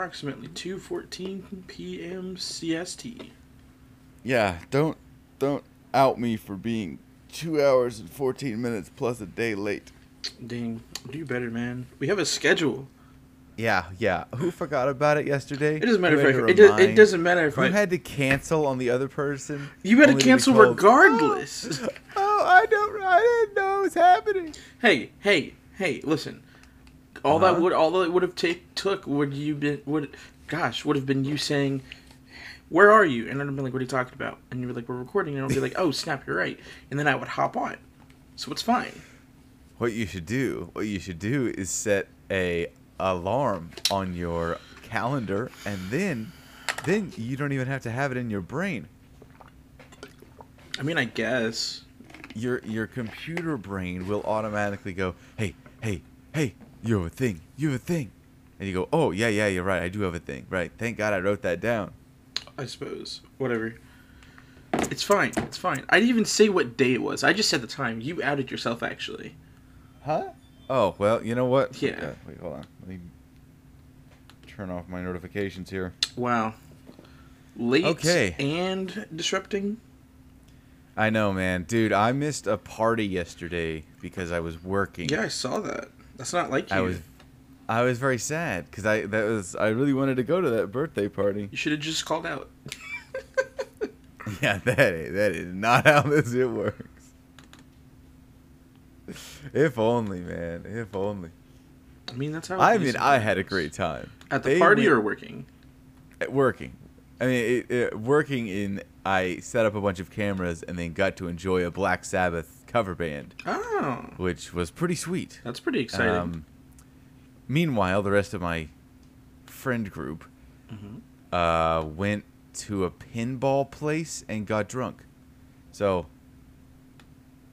approximately 2:14 p.m. CST. Yeah, don't don't out me for being two hours and fourteen minutes plus a day late. Dang, do better, man. We have a schedule. Yeah, yeah. Who forgot about it yesterday? It doesn't matter if I, it, does, it doesn't matter if Who I. had to cancel on the other person? you had to cancel told, regardless. Oh, I don't. I didn't know it was happening. hey, hey, hey! Listen, all Uh-huh. that would all that would have take took would you been would, gosh, would have been you saying, "Where are you?" And I'd have been like, "What are you talking about?" And you were like, "We're recording," and I'd be like, "Oh snap, you're right," and then I would hop on. So it's fine. What you should do, what you should do, is set a alarm on your calendar, and then, then you don't even have to have it in your brain. I mean, I guess. Your your computer brain will automatically go, hey, hey, hey, you have a thing, you have a thing, and you go, oh yeah, yeah, you're right, I do have a thing, right? Thank God I wrote that down. I suppose. Whatever. It's fine. It's fine. I didn't even say what day it was. I just said the time. You outed yourself, actually. Huh? Oh well, you know what? Yeah. Uh, wait, hold on. Let me turn off my notifications here. Wow. Late Okay. and disrupting. I know, man, dude. I missed a party yesterday because I was working. Yeah, I saw that. That's not like you. I was, I was very sad because I that was I really wanted to go to that birthday party. You should have just called out. Yeah, that is, that is not how this it works. If only, man. If only. I mean, that's how. I mean, I had a great time At the They party went- or working? at working. I mean, it, it, working in. I set up a bunch of cameras and then got to enjoy a Black Sabbath cover band, Oh, which was pretty sweet. that's pretty exciting. Um, meanwhile, the rest of my friend group Mhm. uh, went to a pinball place and got drunk. So,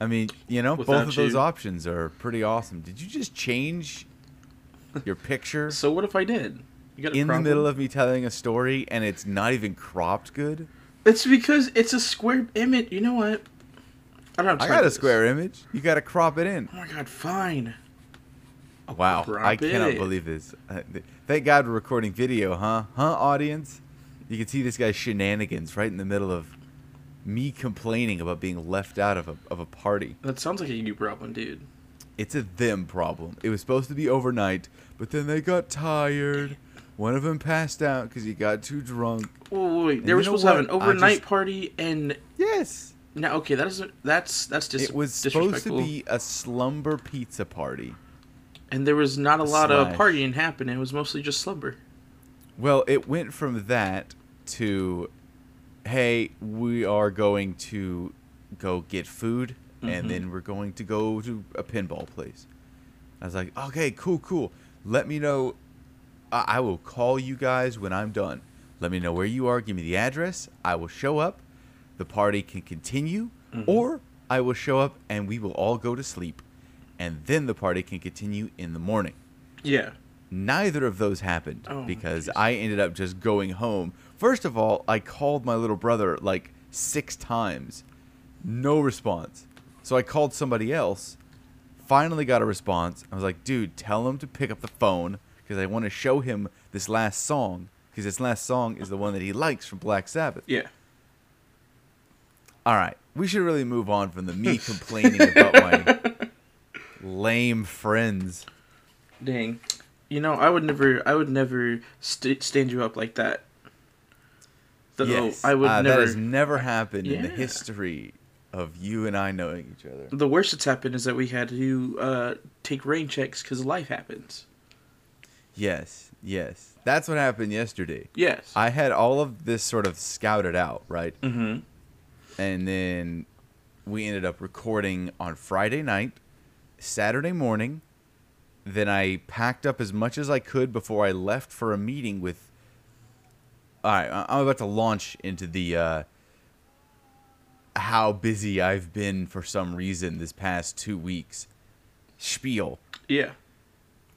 I mean, you know, Without both of those options are pretty awesome. Did you just change your picture So what if I did? You got a in the middle of me telling a story and it's not even cropped good? It's because it's a square image. You know what? I don't I got a this. square image. You got to crop it in. Oh my god, fine. Wow, I cannot it. believe this. Uh, Thank God we're recording video, huh? Huh, audience? You can see this guy's shenanigans right in the middle of me complaining about being left out of a, of a party. That sounds like a you problem, dude. It's a them problem. It was supposed to be overnight, but then they got tired. One of them passed out because he got too drunk. Oh wait, they were supposed to have an overnight just- party, and Yes. Now okay, that is that's that's dis- it was supposed to be a slumber pizza party. and there was not a lot of partying happening. It was mostly just slumber. Well, it went from that to, hey, we are going to go get food, Mhm. and then we're going to go to a pinball place. I was like, okay, cool, cool. Let me know. I, I will call you guys when I'm done. Let me know where you are. Give me the address. I will show up. The party can continue, Mhm. or I will show up and we will all go to sleep, and then the party can continue in the morning. Yeah. Neither of those happened Oh, because jeez. I ended up just going home. First of all, I called my little brother like six times. No response. So I called somebody else. Finally got a response. I was like, dude, tell him to pick up the phone because I want to show him this last song because this last song is the one that he likes from Black Sabbath. Yeah. All right. We should really move on from the me complaining about my lame friends. Dang. You know, I would never, I would never st- stand you up like that. The, yes, I would uh, never. That has never happened in the history of you and I knowing each other. The worst that's happened is that we had to uh, take rain checks because life happens. Yes, yes. That's what happened yesterday. Yes. I had all of this sort of scouted out, right? mm-hmm. And then we ended up recording on Friday night, Saturday morning. Then I packed up as much as I could before I left for a meeting with. All right, I'm about to launch into the uh, how busy I've been for some reason this past two weeks. Spiel. Yeah.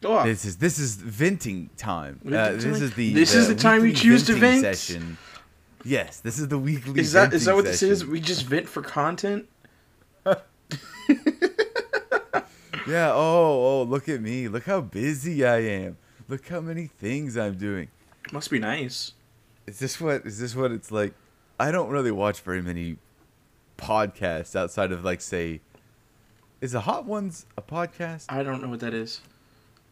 Go on. This is this is venting time. Uh, this is the This is the time weekly choose to vent? Session. Yes, this is the weekly. is that is that what venting this is? We just vent for content. Yeah. Oh, oh, look at me. Look how busy I am. Look how many things I'm doing. It Must be nice. Is this what is this what it's like? I don't really watch very many podcasts outside of like say is the Hot Ones a podcast? I don't know what that is.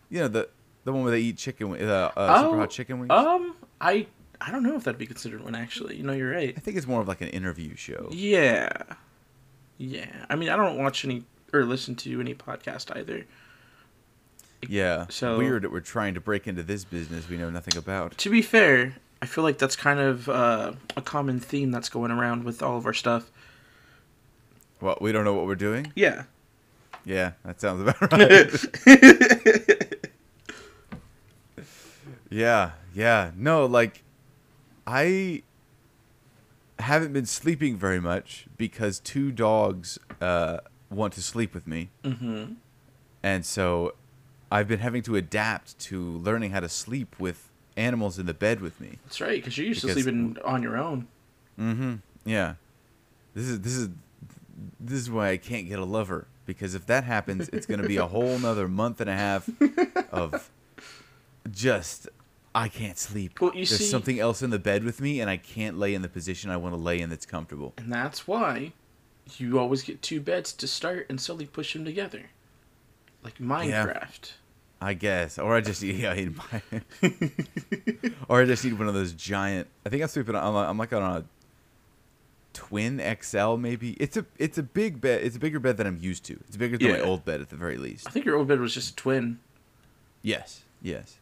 You know the the one where they eat chicken uh, uh, super Oh, hot chicken wings. Um, I I don't know if that'd be considered one actually. You know, you're right. I think it's more of like an interview show. Yeah, yeah. I mean, I don't watch any or listen to any podcast either. Yeah. So- weird that we're trying to break into this business we know nothing about. To be fair, I feel like that's kind of uh, a common theme that's going around with all of our stuff. Well, we don't know what we're doing. Yeah. Yeah, that sounds about right. yeah, yeah. No, like I haven't been sleeping very much because two dogs uh, want to sleep with me, mm-hmm. and so I've been having to adapt to learning how to sleep with animals in the bed with me. That's right, because you're used Because- to sleeping on your own. Mm-hmm. Yeah. This is this is this is why I can't get a lover because if that happens, it's gonna be a whole nother month and a half of just I can't sleep. Well, There's see- something else in the bed with me, and I can't lay in the position I want to lay in that's comfortable. And that's why you always get two beds to start and slowly push them together. Like Minecraft. I guess, or I just yeah, I need my, or I just need one of those giant. I think I'm sleeping on. I'm like on a twin XL maybe. It's a it's a big bed. It's a bigger bed than I'm used to. It's bigger than my old bed at the very least. I think your old bed was just a twin. Yes, yes.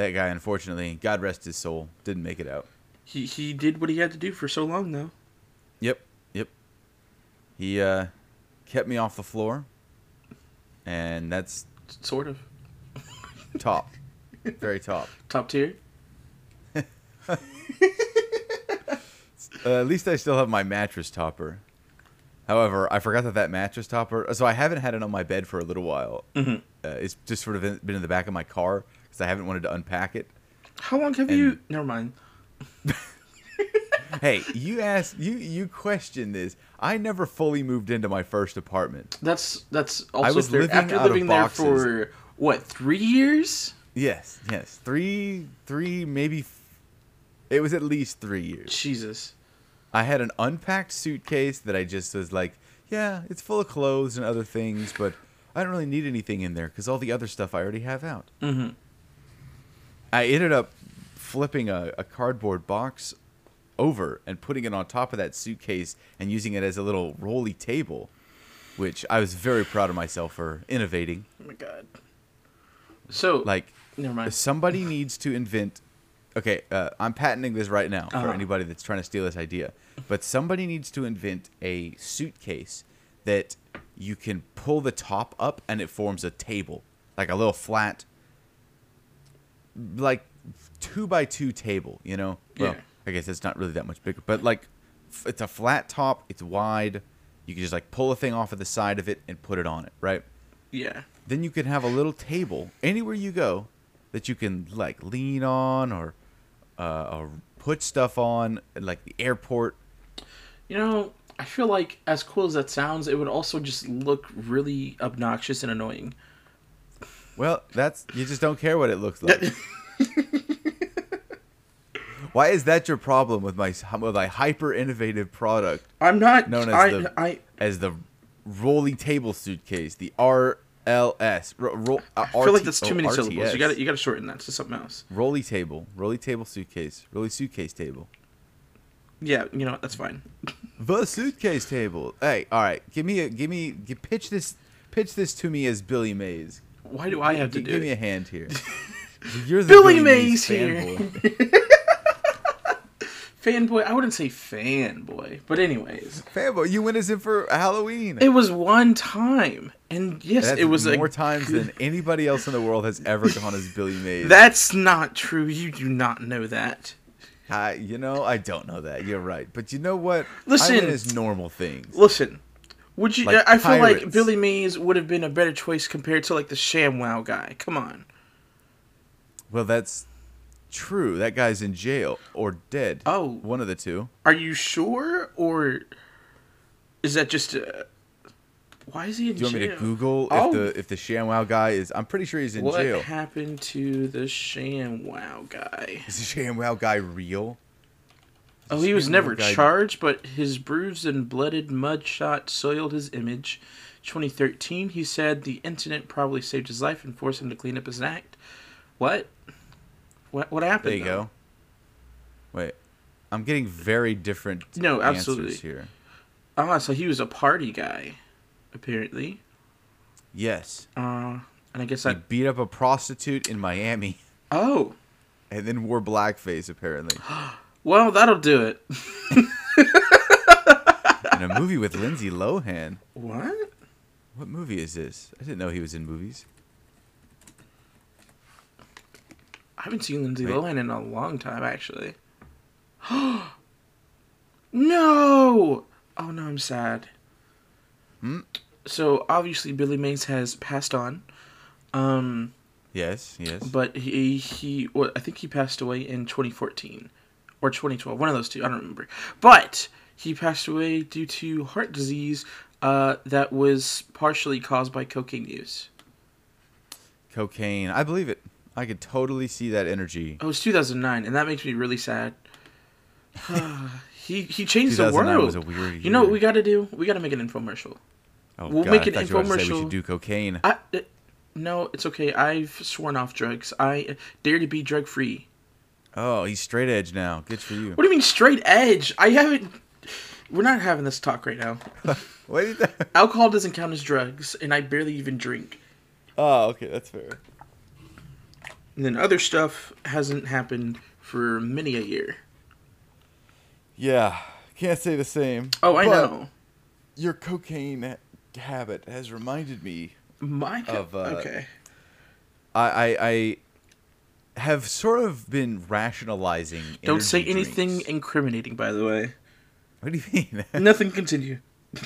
That guy, unfortunately, God rest his soul, didn't make it out. He he did what he had to do for so long though. Yep, yep. He uh, kept me off the floor, and that's Sort of. top, very top. Top tier. Uh, at least I still have my mattress topper. However, I forgot that that mattress topper. So I haven't had it on my bed for a little while. Mm-hmm. Uh, it's just sort of in, been in the back of my car because I haven't wanted to unpack it. How long have And- you? Never mind. hey, you asked, you you questioned this. I never fully moved into my first apartment. That's that's also was fair. living after living there boxes. for what three years? Yes, yes. Three, three, maybe. F- it was at least three years. Jesus. I had an unpacked suitcase that I just was like, yeah, it's full of clothes and other things, but I don't really need anything in there because all the other stuff I already have out. Mm-hmm. I ended up flipping a, a cardboard box over and putting it on top of that suitcase and using it as a little rolly table, which I was very proud of myself for innovating. Oh my god. So Like, never mind. somebody needs to invent okay uh, i'm patenting this right now for Uh-huh. anybody that's trying to steal this idea but somebody needs to invent a suitcase that you can pull the top up and it forms a table like a little flat like two by two table you know well Yeah. i guess it's not really that much bigger but like f- it's a flat top it's wide you can just like pull a thing off of the side of it and put it on it right Yeah. then you can have a little table anywhere you go that you can like lean on or uh, or put stuff on like the airport You know, I feel like as cool as that sounds, it would also just look really obnoxious and annoying. Well that's you just don't care what it looks like why is that your problem with my with my hyper innovative product I'm not. Known as I, the- I as the rolly table suitcase the RLS ro- ro- uh, I feel like that's too oh, many syllables. You got to you got to shorten that to something else. rolly table rolly table suitcase rolly suitcase table Yeah, you know what? That's fine. The suitcase table. Hey, all right. Give me a give me gi- pitch this pitch this to me as Billy Mays. Why do I have to do give it? me a hand here. You're the Billy Mays here. fanboy. fanboy. I wouldn't say fanboy, but anyways, fanboy. You went as in for Halloween. it was one time, and yes, That's it was more a, times than anybody else in the world has ever gone as Billy Mays. That's not true. You do not know that. I, you know, I don't know that. You're right, but you know what? I Listen. went as normal things. Listen, would you? Like I feel like. Billy Mays would have been a better choice compared to like the ShamWow guy. Come on. Well, that's true. That guy's in jail or dead. Oh. one of the two. Are you sure, or is that just? Uh, Why is he in jail? Do you want me to Google Oh. if the if the ShamWow guy is? I'm pretty sure he's in what jail. What happened to the ShamWow guy? Is the ShamWow guy real? Oh, he was never charged, but his bruised and blooded mudshot soiled his image. 2013, he said the incident probably saved his life and forced him to clean up his act. What? What? What happened? There you though? go. Wait, I'm getting very different No, answers absolutely. here. Ah, so he was a party guy, apparently. Yes, Uh, and I guess I. beat up a prostitute in Miami Oh, and then wore blackface apparently well, that'll do it. in a movie with Lindsay Lohan. what? What movie is this? I didn't know he was in movies. I haven't seen Lindsay Wait. Lohan in a long time, actually. no! Oh no, I'm sad. Hmm? So obviously Billy Mays has passed on. Um, Yes, yes. but he he well, I think he passed away in 2014 or 2012, one of those two. I don't remember. But he passed away due to heart disease uh, that was partially caused by cocaine use. Cocaine. I believe it. I could totally see that energy. Oh, it was 2009, and that makes me really sad. he he changed the 2009 world. was a weird year. You know what we got to do? We got to make an infomercial. Oh, we'll God, make I an thought you were about to say we should do cocaine. I, uh, no, it's okay. I've sworn off drugs. I dare to be drug free. Oh, he's straight edge now. Good for you. What do you mean straight edge? I haven't. We're not having this talk right now. What? Alcohol doesn't count as drugs, and I barely even drink. Oh, okay, that's fair. And then other stuff hasn't happened for many a year. Yeah, can't say the same. Oh, I know. Your cocaine habit has reminded me. My co- Of, uh, okay. I, I, I have sort of been rationalizing. Don't say energy anything incriminating, by the way. What do you mean? Nothing. Continue.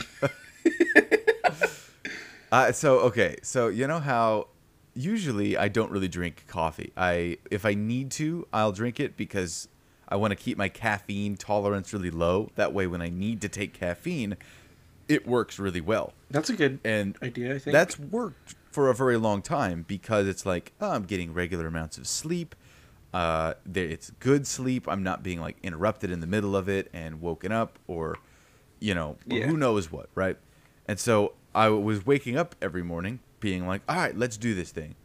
Uh, so okay, so you know how usually I don't really drink coffee. I if I need to, I'll drink it because I want to keep my caffeine tolerance really low. That way, when I need to take caffeine, it works really well. That's a good And idea. I think that's worked for a very long time because it's like oh, I'm getting regular amounts of sleep. Uh, there, it's good sleep. I'm not being like interrupted in the middle of it and woken up or, you know, Yeah. who knows what, right? And so I was waking up every morning being like, all right, let's do this thing.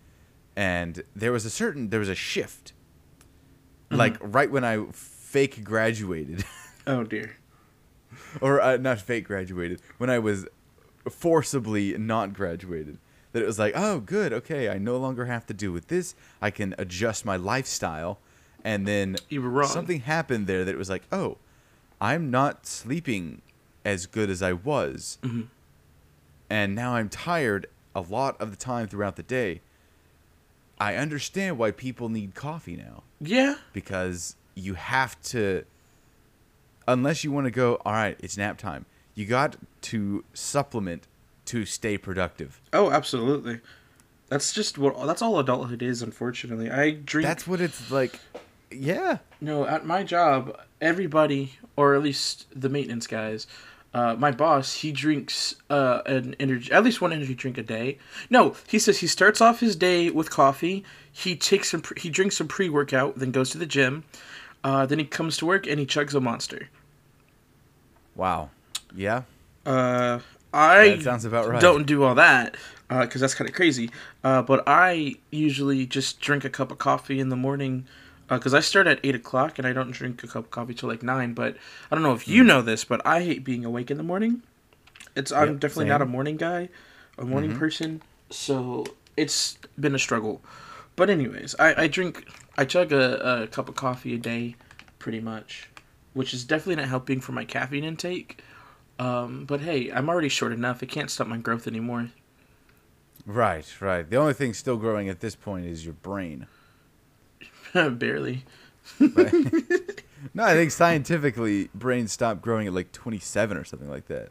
And there was a certain, there was a shift. Like right when I fake graduated, Oh dear. or uh, not fake graduated, when I was forcibly not graduated. That it was like, oh, good, okay, I no longer have to deal with this. I can adjust my lifestyle. And then You were wrong. something happened there that it was like, oh, I'm not sleeping as good as I was. Mhm. And now I'm tired a lot of the time throughout the day. I understand why people need coffee now Yeah. because you have to unless you want to go all right it's nap time you got to supplement to stay productive Oh, absolutely. That's just what. That's all adulthood is. Unfortunately, I drink. that's what it's like yeah No, at my job, everybody, or at least the maintenance guys, uh, my boss, he drinks uh, an energy, at least one energy drink a day. No, he says he starts off his day with coffee. He takes some, pre- he drinks some pre workout, then goes to the gym. Uh, then he comes to work and he chugs a monster. wow yeah Uh, I that sounds about right don't do all that because that's kind of crazy. Uh, but I usually just drink a cup of coffee in the morning because I start at eight o'clock and I don't drink a cup of coffee till like nine. But I don't know if you know this, but I hate being awake in the morning. It's I'm Hmm. Yep, definitely not a morning guy, a morning Mhm. person. So it's been a struggle. But anyways, I, I drink I chug a, a cup of coffee a day, pretty much, which is definitely not helping for my caffeine intake. Um, but hey, I'm already short enough. It can't stop my growth anymore. right right the only thing still growing at this point is your brain Barely. But- no i think scientifically brains stop growing at like 27 or something like that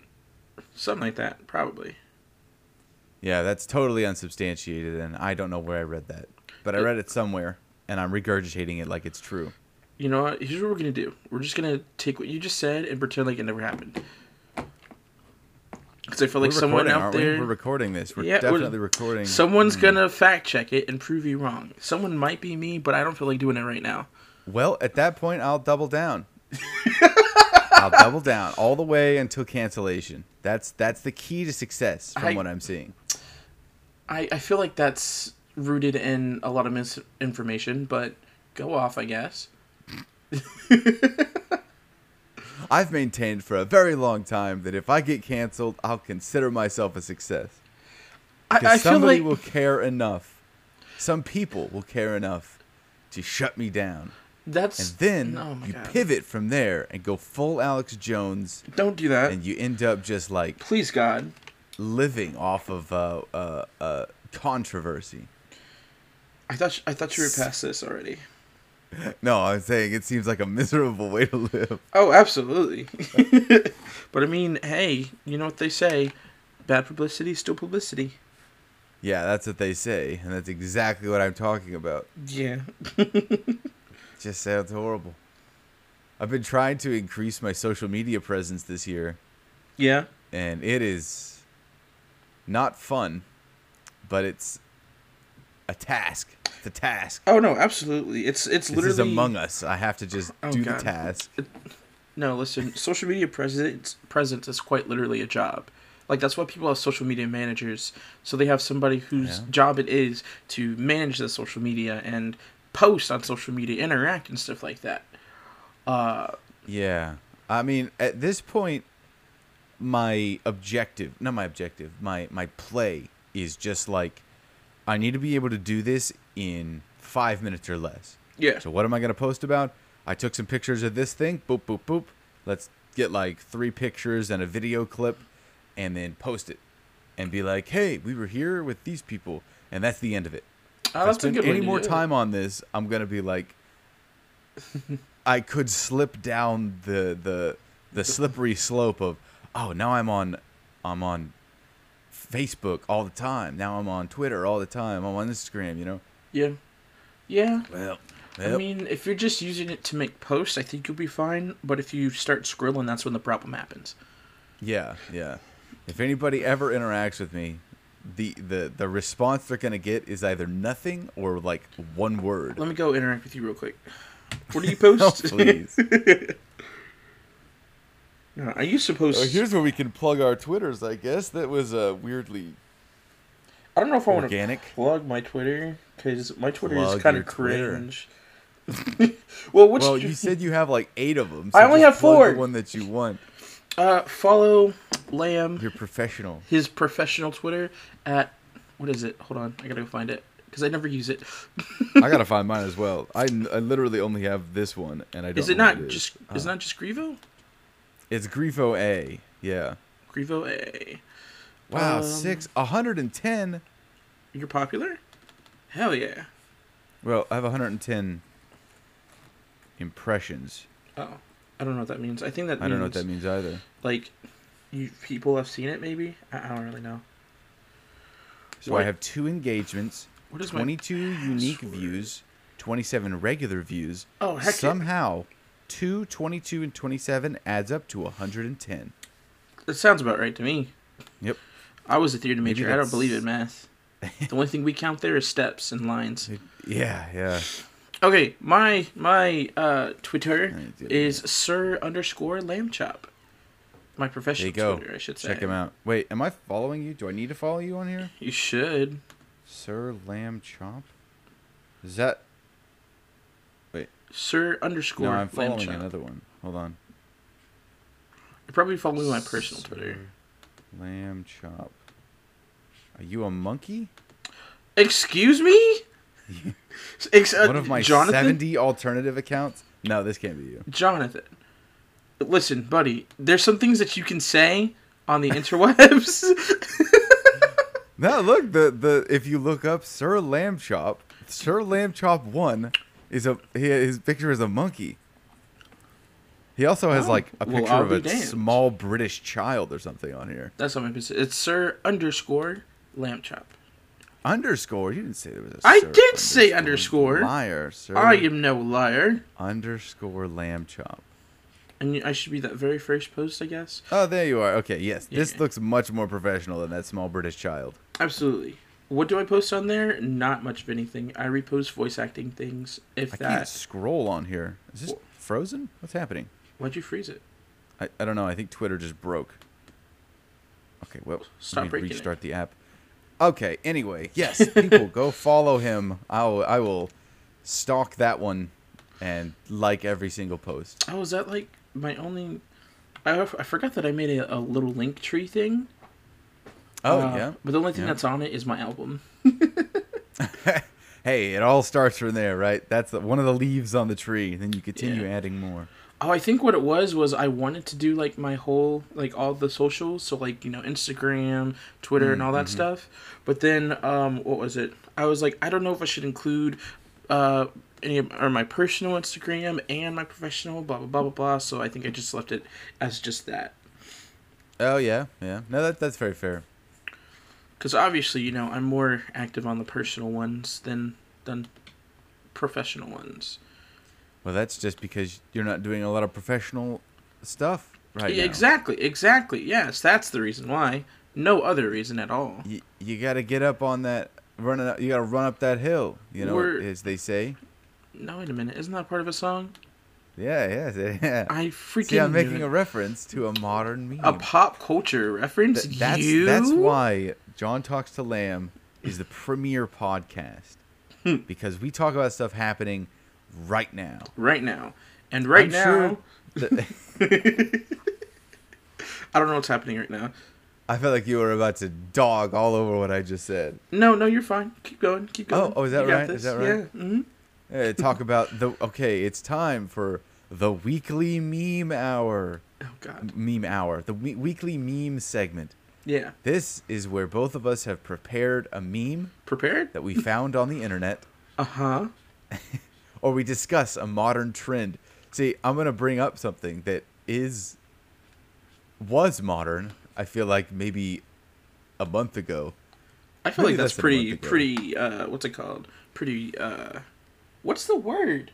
Something like that, probably. yeah that's totally unsubstantiated and i don't know where i read that but i read it somewhere and i'm regurgitating it like it's true You know what? Here's what we're gonna do. We're just gonna take what you just said and pretend like it never happened. Because I feel like We're someone out aren't we? there, We're recording this. We're Yeah, we're- definitely recording. someone's Hmm. gonna fact check it and prove you wrong. Someone might be me, but I don't feel like doing it right now. Well, at that point, I'll double down. I'll double down all the way until cancellation. That's that's the key to success from I- what I'm seeing. I, I feel like that's rooted in a lot of misinformation, but go off, I guess. I've maintained for a very long time that if I get canceled, I'll consider myself a success. I, Because I feel somebody like will care enough. Some people will care enough to shut me down. that's And then oh you God. pivot from there and go full Alex Jones Don't do that, and you end up just like please, God. living off of uh, uh, uh, controversy. I thought I thought you were past this already. No, I'm saying it seems like a miserable way to live. Oh, absolutely. but I mean, hey, you know what they say? Bad publicity is still publicity. Yeah, that's what they say, and that's exactly what I'm talking about. Yeah. Just sounds horrible. I've been trying to increase my social media presence this year, Yeah. and it is not fun, but it's a task. It's a task. Oh no, absolutely. It's it's This literally is Among Us. I have to just Oh, do God. the task. No, listen, social media presence presence is quite literally a job. Like that's why people have social media managers. So they have somebody whose Yeah. job it is to manage the social media and post on social media, interact and stuff like that. Uh Yeah. I mean, at this point, my objective, not my objective, my, my play is just like, I need to be able to do this in five minutes or less. yeah. So what am I going to post about? I took some pictures of this thing. Boop, boop, boop. Let's get like three pictures and a video clip and then post it and be like, hey, we were here with these people. And that's the end of it. Oh, If I that's a spend any more time on this, I'm gonna be like, I could slip down the the the slippery slope of, oh, now I'm on, I'm on Facebook all the time. Now I'm on Twitter all the time. I'm on Instagram. You know. Yeah. Yeah. Well, I mean, if you're just using it to make posts, I think you'll be fine. But if you start scrolling, that's when the problem happens. yeah, yeah. If anybody ever interacts with me, the the the response they're gonna get is either nothing or like one word. Let me go interact with you real quick. What do you post? Oh, post? please. no, are you supposed? Uh, here's where we can plug our Twitters. I guess that was uh, weirdly I don't know if I want to organic. plug my Twitter because my Twitter Plug is kind of cringe. well, which well, you said you have like eight of them. I only have four. The one that you want. uh, follow Lamb You're professional. his professional Twitter at what is it? Hold on, I gotta go find it because I never use it. I gotta find mine as well. I, I literally only have this one, and I don't. Is it not it just? Uh, Is it not just Grivo? It's Grifo A. Yeah. Grifo A. Wow, um, six hundred and ten. You're popular? Hell yeah. Well, I have 110 impressions. Oh, I don't know what that means. I think that. I means, don't know what that means either. Like, you people have seen it, maybe. I, I don't really know. So what? I have two engagemens, 22 unique password? views, 27 regular views. Oh heck! Somehow. 2, 22, and 27 adds up to 110. That sounds about right to me. Yep. I was a theater major. I don't believe in math. the only thing we count there is steps and lines. Yeah, yeah. Okay, my my uh, Twitter is that. Sir underscore Lamb Chop. My professional Twitter, I should say. Check him out. Wait, am I following you? Do I need to follow you on here? You should. Sir Lamb Chop. Is that Sir underscore No, I'm lamb following chop. another one. Hold on. You're probably following my personal Twitter. Lamb Chop. Are you a monkey? Excuse me. Ex- uh, One of my Jonathan. 70 alternative accounts? No, this can't be you. Jonathan, listen, buddy. There's some things that you can say on the interwebs. No, look, the the if you look up Sir Lamb Chop, Sir Lamb Chop one is a he, his picture is a monkey. He also has Oh, like a picture I'll of a damned. small British child or something on here. That's what I'm gonna. It's Sir underscore lamb chop. Underscore. You didn't say there was a. I did say underscore. Liar, sir. I am no liar. underscore Lamb Chop. and I should be that very first post, I guess. Oh, there you are. Okay, yes. This Yeah. looks much more professional than that small British child. Absolutely. What do I post on there? Not much of anything. I repost voice acting things, if I that. can't scroll on here. Is this frozen? What's happening? Why'd you freeze it? I, I don't know. I think Twitter just broke. Okay, well, Stop let me breaking it. restart the app. Okay, anyway, yes, people go follow him. I'll I will stalk that one and like every single post. Oh, is that like my only? I, I forgot that I made a, a little link tree thing. Oh Uh, yeah. But the only thing Yeah. that's on it is my album. hey, it all starts from there, right? That's the, one of the leaves on the tree. Then you continue Yeah. adding more. Oh, I think what it was was I wanted to do like my whole like all the socials, so like you know Instagram, Twitter, and all that Mhm. stuff. But then um, what was it? I was like, I don't know if I should include uh any of, or my personal Instagram and my professional, blah blah blah blah blah. So I think I just left it as just that. Oh yeah, yeah. No, that that's very fair. Because obviously, you know, I'm more active on the personal ones than than professional ones. Well, that's just because you're not doing a lot of professional stuff right Yeah, now. exactly, exactly. Yes, that's the reason why. No other reason at all. You, you got to get up on that run. it- You got to run up that hill. You know, We're- as they say. No, wait a minute. Isn't that part of a song? Yeah, yeah, yeah. I freaking See, I'm making it. a reference to a modern meme. a pop culture reference. Th- that's you? that's why John talks to Lamb is the premier podcast because we talk about stuff happening right now. Right now, and right I'm now, sure that- I don't know what's happening right now. I felt like you were about to dog all over what I just said. No, no, you're fine. Keep going. Keep Oh, going. oh, oh is that You right? Is that right? Yeah. hmm Uh, talk about the okay. It's time for the weekly meme hour. Oh God. Meme hour. The we- weekly meme segment. Yeah. This is where both of us have prepared a meme Prepared? that we found on the internet, Uh huh. or we discuss a modern trend. See, I'm gonna bring up something that is was modern. I feel like maybe a month ago. I feel Maybe like that's pretty, pretty. Uh, what's it called? Pretty. Uh, what's the word?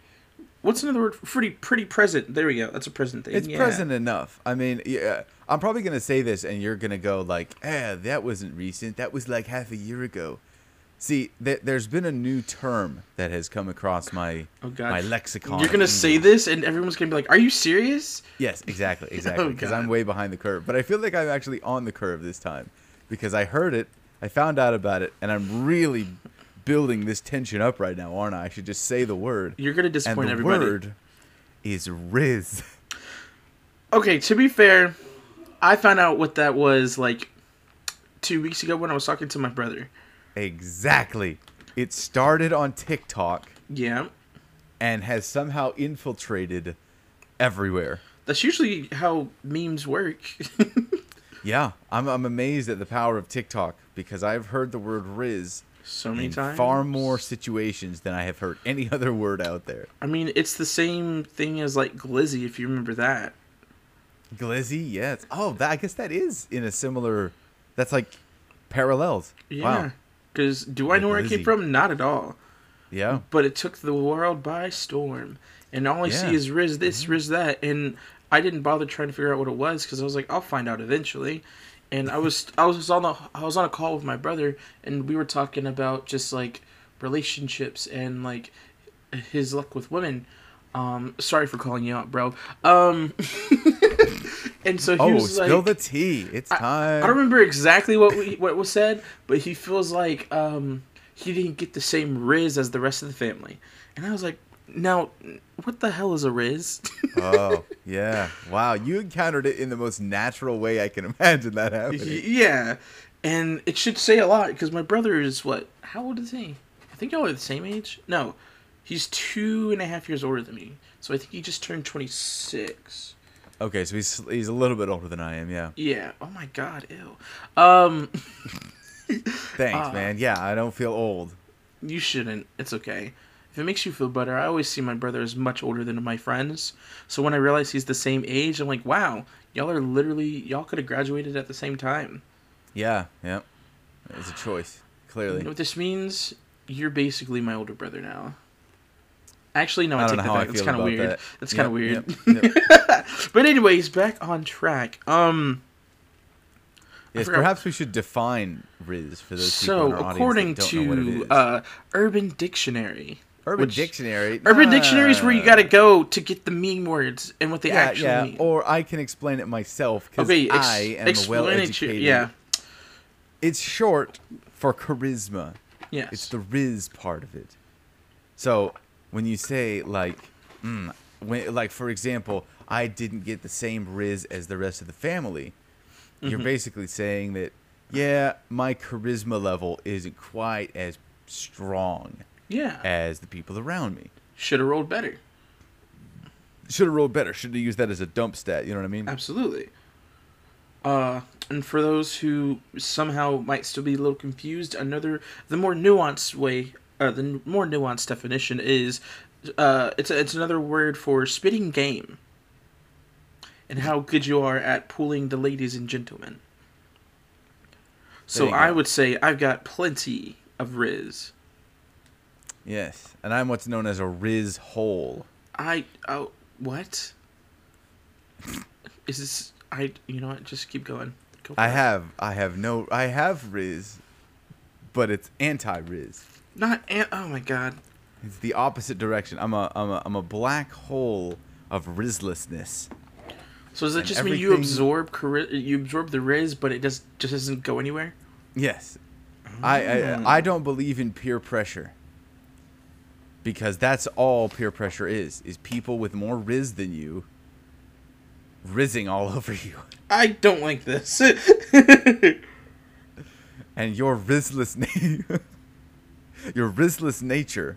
What's another word? Pretty, pretty present. There we go. That's a present thing. It's yeah. present enough. I mean, yeah, I'm probably gonna say this, and you're gonna go like, "Eh, that wasn't recent. That was like half a year ago." See, th- there's been a new term that has come across my Oh my lexicon. You're gonna say this, and everyone's gonna be like, "Are you serious?" Yes, exactly, exactly. Oh, Because God. I'm way behind the curve, but I feel like I'm actually on the curve this time because I heard it, I found out about it, and I'm really building this tension up right now, aren't I? I should just say the word. You're gonna disappoint And the everybody. word is Riz. Okay, to be fair, I found out what that was like two weeks ago when I was talking to my brother. exactly. It started on TikTok Yeah, and has somehow infiltrated everywhere. that's usually how memes work. Yeah, I'm I'm amazed at the power of TikTok because I've heard the word Riz so many times. far more situations than I have heard any other word out there. I mean, it's the same thing as like glizzy, if you remember that. Glizzy, yes. Oh, that, I guess that is in a similar. That's like parallels. Yeah. Wow. Because do I know where it came from? Not at all. Yeah. But it took the world by storm. And all I Yeah. Mm-hmm. see is Riz this, Riz that. And I didn't bother trying to figure out what it was because I was like, I'll find out eventually. And I was I was on the I was on a call with my brother and we were talking about just like relationships and like his luck with women. Um, sorry for calling you out, bro. Um, and so he Oh, was like, spill the tea. It's time. I don't remember exactly what we, what was said, but he feels like um, he didn't get the same riz as the rest of the family, and I was like, now, what the hell is a riz? oh, yeah. Wow, you encountered it in the most natural way I can imagine that happening. yeah, and it should say a lot because my brother is what? How old is he? I think y'all are the same age. No, he's two and a half years older than me, so I think he just turned twenty six. Okay, so he's he's a little bit older than I am. Yeah. Yeah. Oh my god. Ew. Um. Thanks, Ah. man. Yeah, I don't feel old. You shouldn't. It's okay. If it makes you feel better, I always see my brother as much older than my friends. So when I realize he's the same age, I'm like, wow, y'all are literally y'all could have graduated at the same time. Yeah, yeah. It's a choice, You clearly. know what this means? You're basically my older brother now. Actually, no, I, I take that know how I back. That's kind of weird. that. That's kind of weird. yep, yep. but anyways, back on track. Um, Yes, perhaps we should define Riz for those people so in our audience according that don't know what it to is. uh, Urban Dictionary, Urban which- Dictionary. Urban Dictionary is where you got to go to get the meaning words and what they yeah, actually yeah. mean. Or I can explain it myself because okay, ex- I am a explain it. Yeah, It's short for charisma. yes. It's the Riz part of it. So when you say like, mm, when, like for example, I didn't get the same Riz as the rest of the family, you're Mm-hmm. basically saying that, yeah, my charisma level isn't quite as strong yeah. as the people around me. Should have rolled better. Should have rolled better. Should have used that as a dump stat. You know what I mean? Absolutely. Uh, and for those who somehow might still be a little confused, another the more nuanced way, uh, the n- more nuanced definition is, uh, it's a, it's another word for spitting game. And how good you are at pulling the ladies and gentlemen. So I would say I've got plenty of riz. Yes. And I'm what's known as a Riz hole. I oh what? Is this I? You know what? Just keep going. Go I it. have, I have no, I have Riz, but it's anti-Riz. not. An- oh my god. It's the opposite direction. I'm a, I'm a, I'm a black hole of Rizlessness. So does that And just mean you absorb you absorb the riz, but it does just doesn't go anywhere? Yes. I, Mm. I I don't believe in peer pressure. Because that's all peer pressure is, is people with more riz than you rizzing all over you. I don't like this. And your rizless na- your rizless nature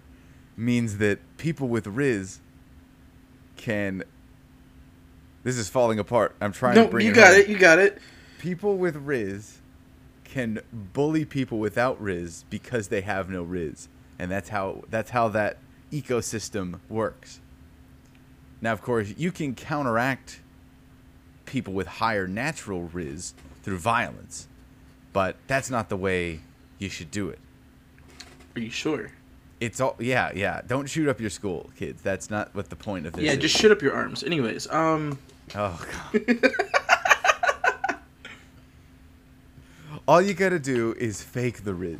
means that people with riz can This is falling apart. I'm trying to no, bring you it got home. it. You got it. people with Riz can bully people without Riz because they have no Riz, and that's how that's how that ecosystem works. Now, of course, you can counteract people with higher natural Riz through violence, but that's not the way you should do it. Are you sure? It's all yeah, yeah. Don't shoot up your school, kids. That's not what the point of this is. yeah, is. just shoot up your arms. Anyways, um, Oh god. All you gotta do is fake the Riz.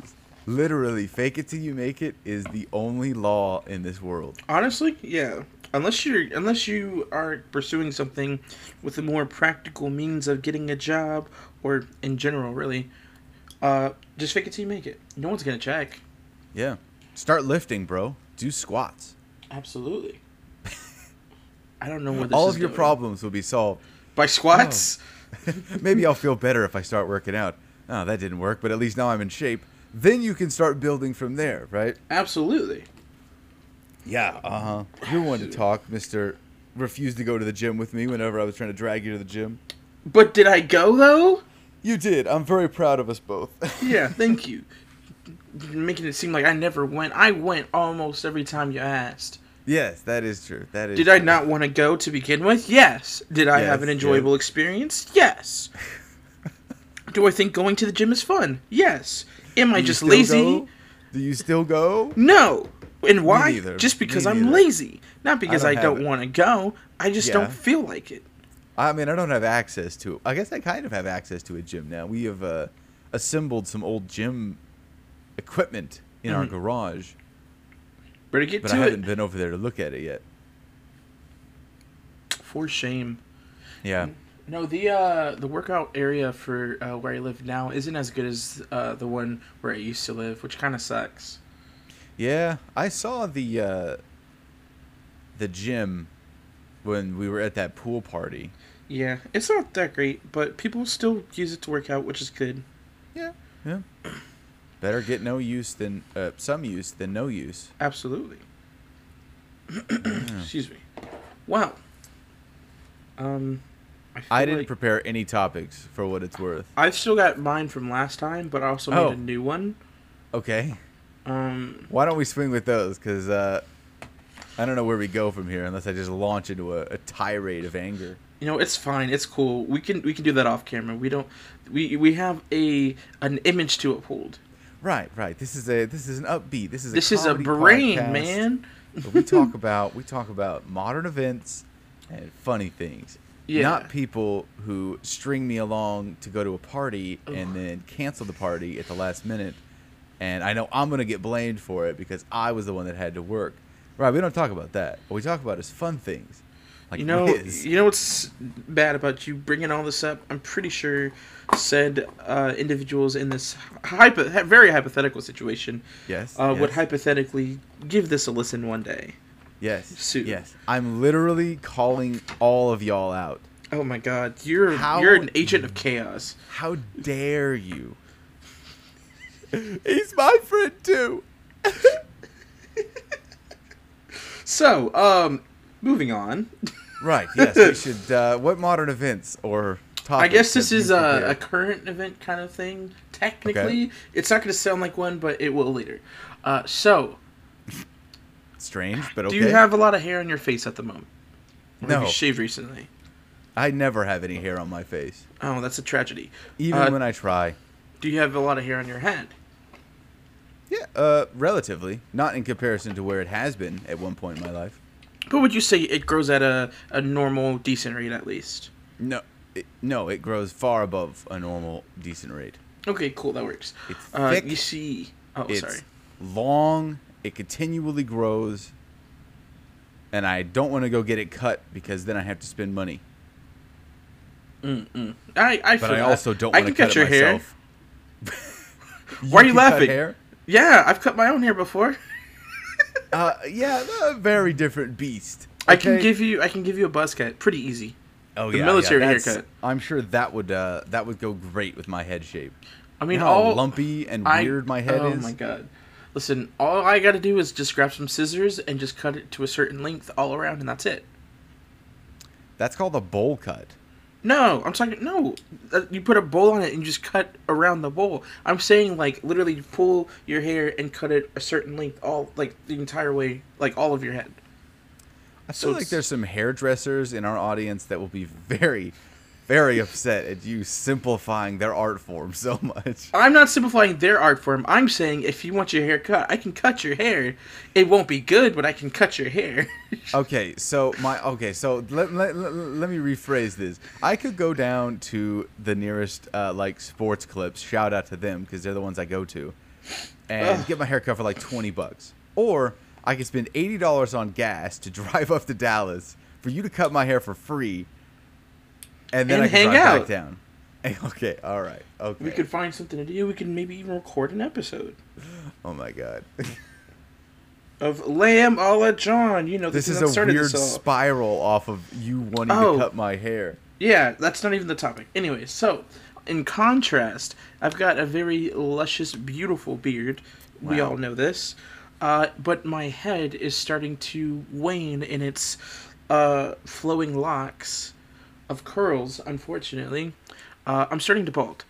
Literally, fake it till you make it is the only law in this world. honestly, yeah. Unless you're unless you are pursuing something with a more practical means of getting a job, or in general, really, uh, just fake it till you make it. No one's gonna check. Yeah. Start lifting, bro. Do squats. Absolutely. I don't know where this All of your going. problems will be solved. by squats. Maybe I'll feel better if I start working out. Oh, that didn't work, but at least now I'm in shape. Then you can start building from there, right? Absolutely. Yeah, uh huh. You're one to talk, Mister. Refused to go to the gym with me whenever I was trying to drag you to the gym. But did I go though? You did. I'm very proud of us both. Yeah, thank you. Making it seem like I never went. I went almost every time you asked. yes, that is true. That is. Did I not want to go to begin with? Yes. Did I have an enjoyable experience? Yes. Do I think going to the gym is fun? Yes. Am I just lazy? go? Do you still go? No. And why? Just because Me I'm neither. lazy. Not because don't I don't want to go. I just Yeah. don't feel like it. I mean, I don't have access to. I guess I kind of have access to a gym now. We have uh, assembled some old gym equipment in our Mhm. garage, Better get but I to haven't been over there to look at it yet. For shame. Yeah. No, the uh, the workout area for uh, where I live now isn't as good as uh, the one where I used to live, which kind of sucks. Yeah, I saw the uh, the gym when we were at that pool party. Yeah, it's not that great, but people still use it to work out, which is good. Yeah, yeah. Better get no use than uh, some use than no use. Absolutely. Excuse me. Wow. Um, I, I didn't like- prepare any topics for what it's worth. I've still got mine from last time, but I also Oh. made a new one. Okay, Um, why don't we swing with those? Because uh, I don't know where we go from here unless I just launch into a, a tirade of anger. you know, it's fine. It's cool. We can we can do that off camera. We don't. We we have a an image to uphold. Right, right. This is a this is an upbeat. This is a This is a brain, podcast. man. But we talk about we talk about modern events and funny things. Yeah. Not people who string me along to go to a party and then cancel the party at the last minute, and I know I'm gonna get blamed for it because I was the one that had to work. Right? We don't talk about that. What we talk about is fun things. Like You know, you know what's bad about you bringing all this up? I'm pretty sure said uh, individuals in this hypo- very hypothetical situation yes, uh, would hypothetically give this a listen one day. Yes. Sue. Yes. I'm literally calling all of y'all out. Oh my God, you're How- you're an agent of chaos. How dare you? He's my friend too. So, um, moving on. Right. Yes. We should. Uh, what modern events or topics? I guess this is a, a current event kind of thing. Technically, it's not going to sound like one, but it will later. Uh, so, strange, but okay. do you have a lot of hair on your face at the moment? Or Have No. you shaved recently? I never have any hair on my face, Oh, that's a tragedy. even Uh, when I try. Do you have a lot of hair on your head? Yeah. Uh, relatively, not in comparison to where it has been at one point in my life. But would you say it grows at a, a normal, decent rate at least? No. It, no, it grows far above a normal decent rate. Okay, cool, that works. It's Uh, thick. you see. Oh, it's sorry. long. It continually grows, and I don't want to go get it cut because then I have to spend money. Mm-mm. I, I feel But I also don't want to cut, cut your hair. myself. Why are you laughing? hair? Yeah, I've cut my own hair before. Uh, yeah, a very different beast. I can give you I can give you a buzz cut, pretty easy. oh, yeah. the yeah, military yeah, haircut. I'm sure that would uh, that would go great with my head shape. I You mean, know how all lumpy and I- weird my head oh is. Oh my god! Listen, all I got to do is just grab some scissors and just cut it to a certain length all around, and that's it. That's called a bowl cut. No, I'm talking no. uh, You put a bowl on it and you just cut around the bowl. I'm saying like literally you pull your hair and cut it a certain length, all like the entire way, like all of your head. I So feel like there's some hairdressers in our audience that will be very, very upset at you simplifying their art form so much. I'm not simplifying their art form. I'm saying if you want your hair cut, I can cut your hair. It won't be good, but I can cut your hair. Okay, so my okay, so let, let, let, let me rephrase this. I could go down to the nearest uh, like sports clips. Shout out to them because they're the ones I go to, and Ugh. get my hair cut for like twenty bucks. Or I could spend eighty dollars on gas to drive up to Dallas for you to cut my hair for free, and then And I can hang drive out. back down. Okay, all right, okay. we could find something to do. We could maybe even record an episode Oh my god, of Lamb a la John. You know, this is a weird spiral off of you wanting Oh. to cut my hair. Yeah, that's not even the topic. Anyway, so in contrast, I've got a very luscious, beautiful beard. We all know this. Uh, but my head is starting to wane in its uh, flowing locks of curls, unfortunately. Uh, I'm starting to bald.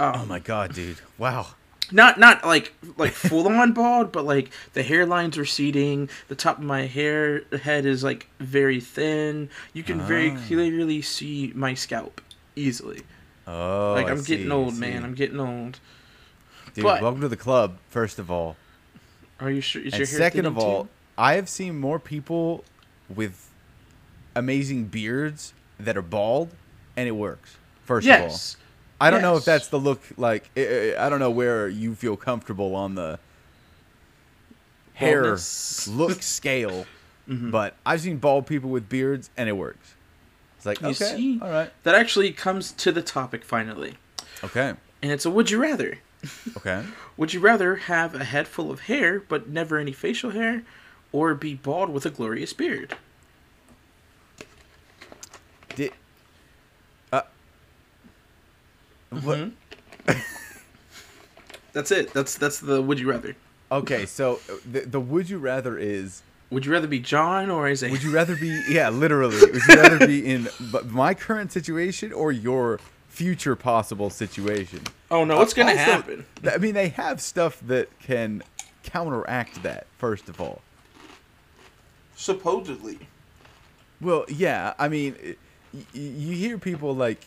Um, Oh my god, dude! Wow. not not like like full on bald, but like the hairline's receding. The top of my hair head is like very thin. You can very Ah. clearly see my scalp easily. Oh, like I'm getting see, I old, man. I'm getting old. Dude, but- welcome to the club. First of all, Are you sure? Is and your hair second of all, too? I have seen more people with amazing beards that are bald, and it works. First of all. I don't know if that's the look. Like, I, I I don't know where you feel comfortable on the hair Baldness. look scale, Mhm. but I've seen bald people with beards, and it works. It's like You okay, see? all right, That actually comes to the topic finally, okay, and it's a would you rather. okay. Would you rather have a head full of hair but never any facial hair, or be bald with a glorious beard? Did uh, what? Mhm. That's it. That's that's the would you rather. Okay, so uh, the, the would you rather is Would you rather be John or Isaiah? would you rather be yeah literally would you rather be in my current situation or your future possible situation? oh no, what's gonna Also, happen? I mean, they have stuff that can counteract that. First of all, Supposedly. well, yeah, I mean, y- y- you hear people like,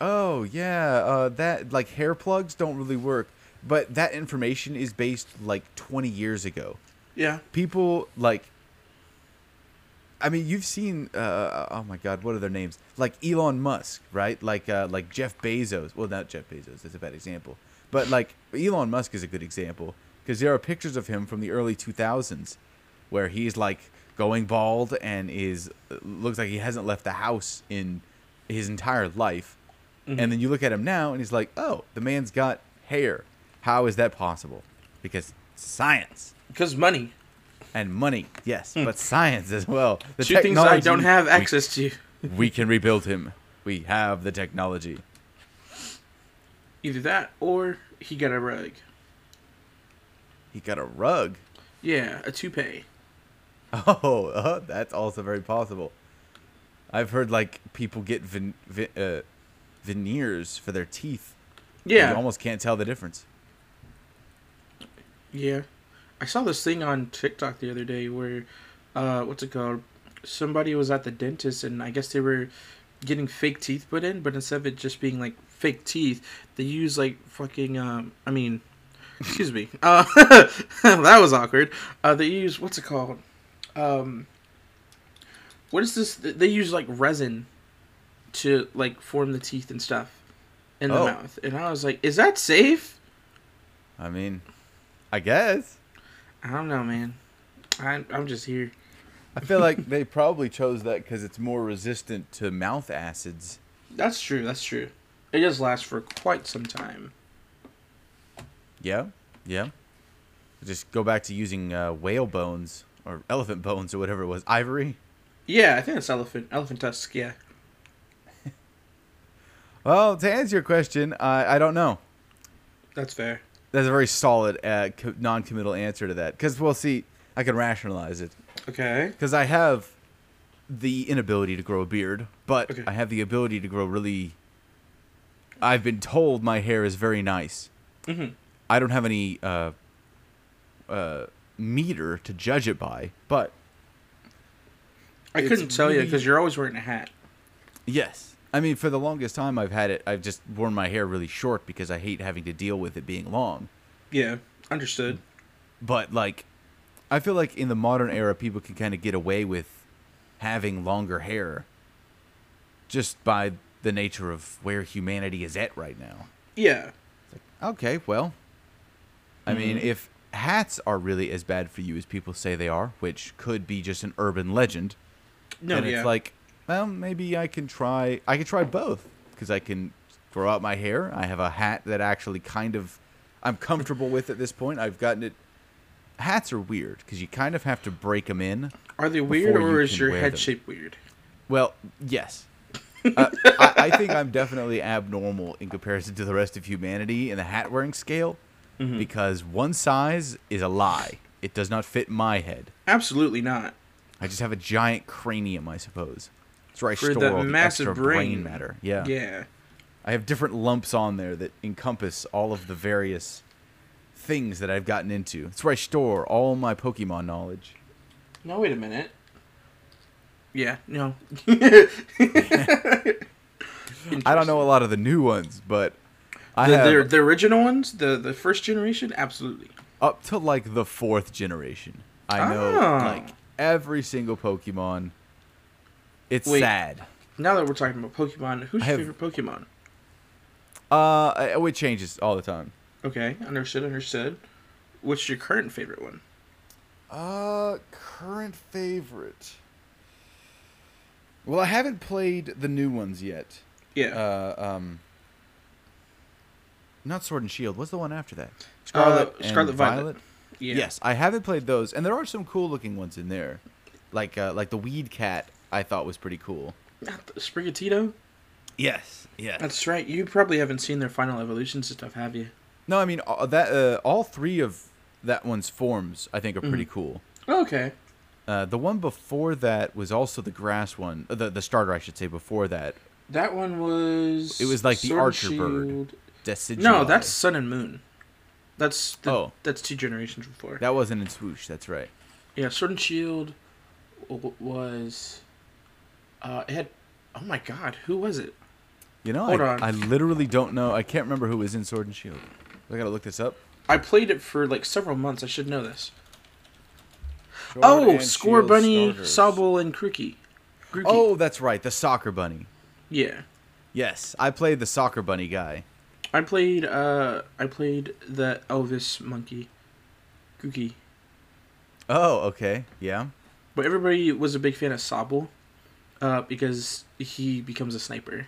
oh yeah, uh, that like hair plugs don't really work, but that information is based like 20 years ago. Yeah. people like I mean, you've seen. Uh, oh my God, what are their names? Like Elon Musk, right? Like uh, like Jeff Bezos. Well, not Jeff Bezos. That's a bad example. But like Elon Musk is a good example because there are pictures of him from the early 2000s where he's like going bald and is looks like he hasn't left the house in his entire life. And then you look at him now and he's like, "Oh, the man's got hair. How is that possible?" Because science Because money. and money, yes, but science as well. The Two things I don't have we- access to. we can rebuild him. We have the technology. Either that or he got a rug. He got a rug. Yeah, a toupee. Oh, uh, that's also very possible. I've heard like people get vin- vi- uh, veneers for their teeth. Yeah. you almost can't tell the difference. Yeah. I saw this thing on TikTok the other day where, uh, what's it called? Somebody was at the dentist and I guess they were getting fake teeth put in, but instead of it just being like fake teeth, they use like fucking, um, I mean, excuse me. Uh, that was awkward. Uh, they use, what's it called? Um, what is this? They use like resin to like form the teeth and stuff in the Oh. mouth. And I was like, is that safe? I mean, I guess. I don't know, man. I, I'm just here. I feel like they probably chose that because it's more resistant to mouth acids. That's true. That's true. It does last for quite some time. Yeah, yeah. Just go back to using uh, whale bones or elephant bones or whatever it was. Ivory. Yeah, I think it's elephant elephant tusk. Yeah. Well, to answer your question, I I don't know. That's fair. That's a very solid uh, co- non-committal answer to that. Because we'll see. I can rationalize it. Okay. Because I have the inability to grow a beard, but Okay. I have the ability to grow really. I've been told my hair is very nice. Mhm. I don't have any uh, uh, meter to judge it by, but I couldn't tell you because you're always wearing a hat. yes. I mean, for the longest time, I've had it. I've just worn my hair really short because I hate having to deal with it being long. Yeah. Understood. But like, I feel like in the modern era, people can kind of get away with having longer hair, just by the nature of where humanity is at right now. Yeah. Okay, well, I mean, Mhm. if hats are really as bad for you as people say they are, which could be just an urban legend, No. then yeah. it's like, well, maybe I can try. I can try both because I can grow out my hair. I have a hat that actually kind of I'm comfortable with at this point. I've gotten it. Hats are weird because you kind of have to break them in. Are they weird before you or is your head them. shape weird? Well, yes. uh, I, I think I'm definitely abnormal in comparison to the rest of humanity in the hat wearing scale Mhm. because one size is a lie. It does not fit my head. Absolutely not. I just have a giant cranium, I suppose. That's where I For store the all the massive extra brain. matter. Yeah. Yeah. I have different lumps on there that encompass all of the various things that I've gotten into. That's where I store all my Pokemon knowledge. No, wait a minute. Yeah. No. I don't know a lot of the new ones, but I The, have the, the original ones, the the first generation, absolutely. up to like the fourth generation. I know Ah. like every single Pokemon. It's Wait. sad. Now that we're talking about Pokemon, who's your favorite Pokemon? Uh, it changes all the time. Okay, understood, understood. What's your current favorite one? Uh, current favorite. Well, I haven't played the new ones yet. Yeah. Uh, um, not Sword and Shield. What's the one after that? Scarlet- and Scarlet Violet. yeah. Yes, I haven't played those, and there are some cool looking ones in there, like uh, like the Weed Cat. I thought was pretty cool. Sprigatito? Yes, yes. That's right. You probably haven't seen their final evolutions and stuff, have you? No, I mean uh, that uh, all three of that one's forms I think are pretty Mhm. cool. Okay. Uh, the one before that was also the grass one, uh, the the starter I should say before that. That one was. It was like the Archer bird. No, that's Sun and Moon. That's the, Oh. that's two generations before. that wasn't in swoosh. That's right. Yeah, Sword and Shield was. Uh, it had. Oh my God, who was it? You know, Hold I, on. I literally don't know. I can't remember who was in Sword and Shield. I gotta look this up. I played it for like several months. I should know this. Sword Oh, and Score Shield Bunny, starters. Sobble, and Crookie. Grookey. Oh, that's right, the soccer bunny. yeah. Yes, I played the soccer bunny guy. I played. Uh, I played the Elvis monkey, Gookie. Oh, okay, yeah. But everybody was a big fan of Sobble, uh, because he becomes a sniper.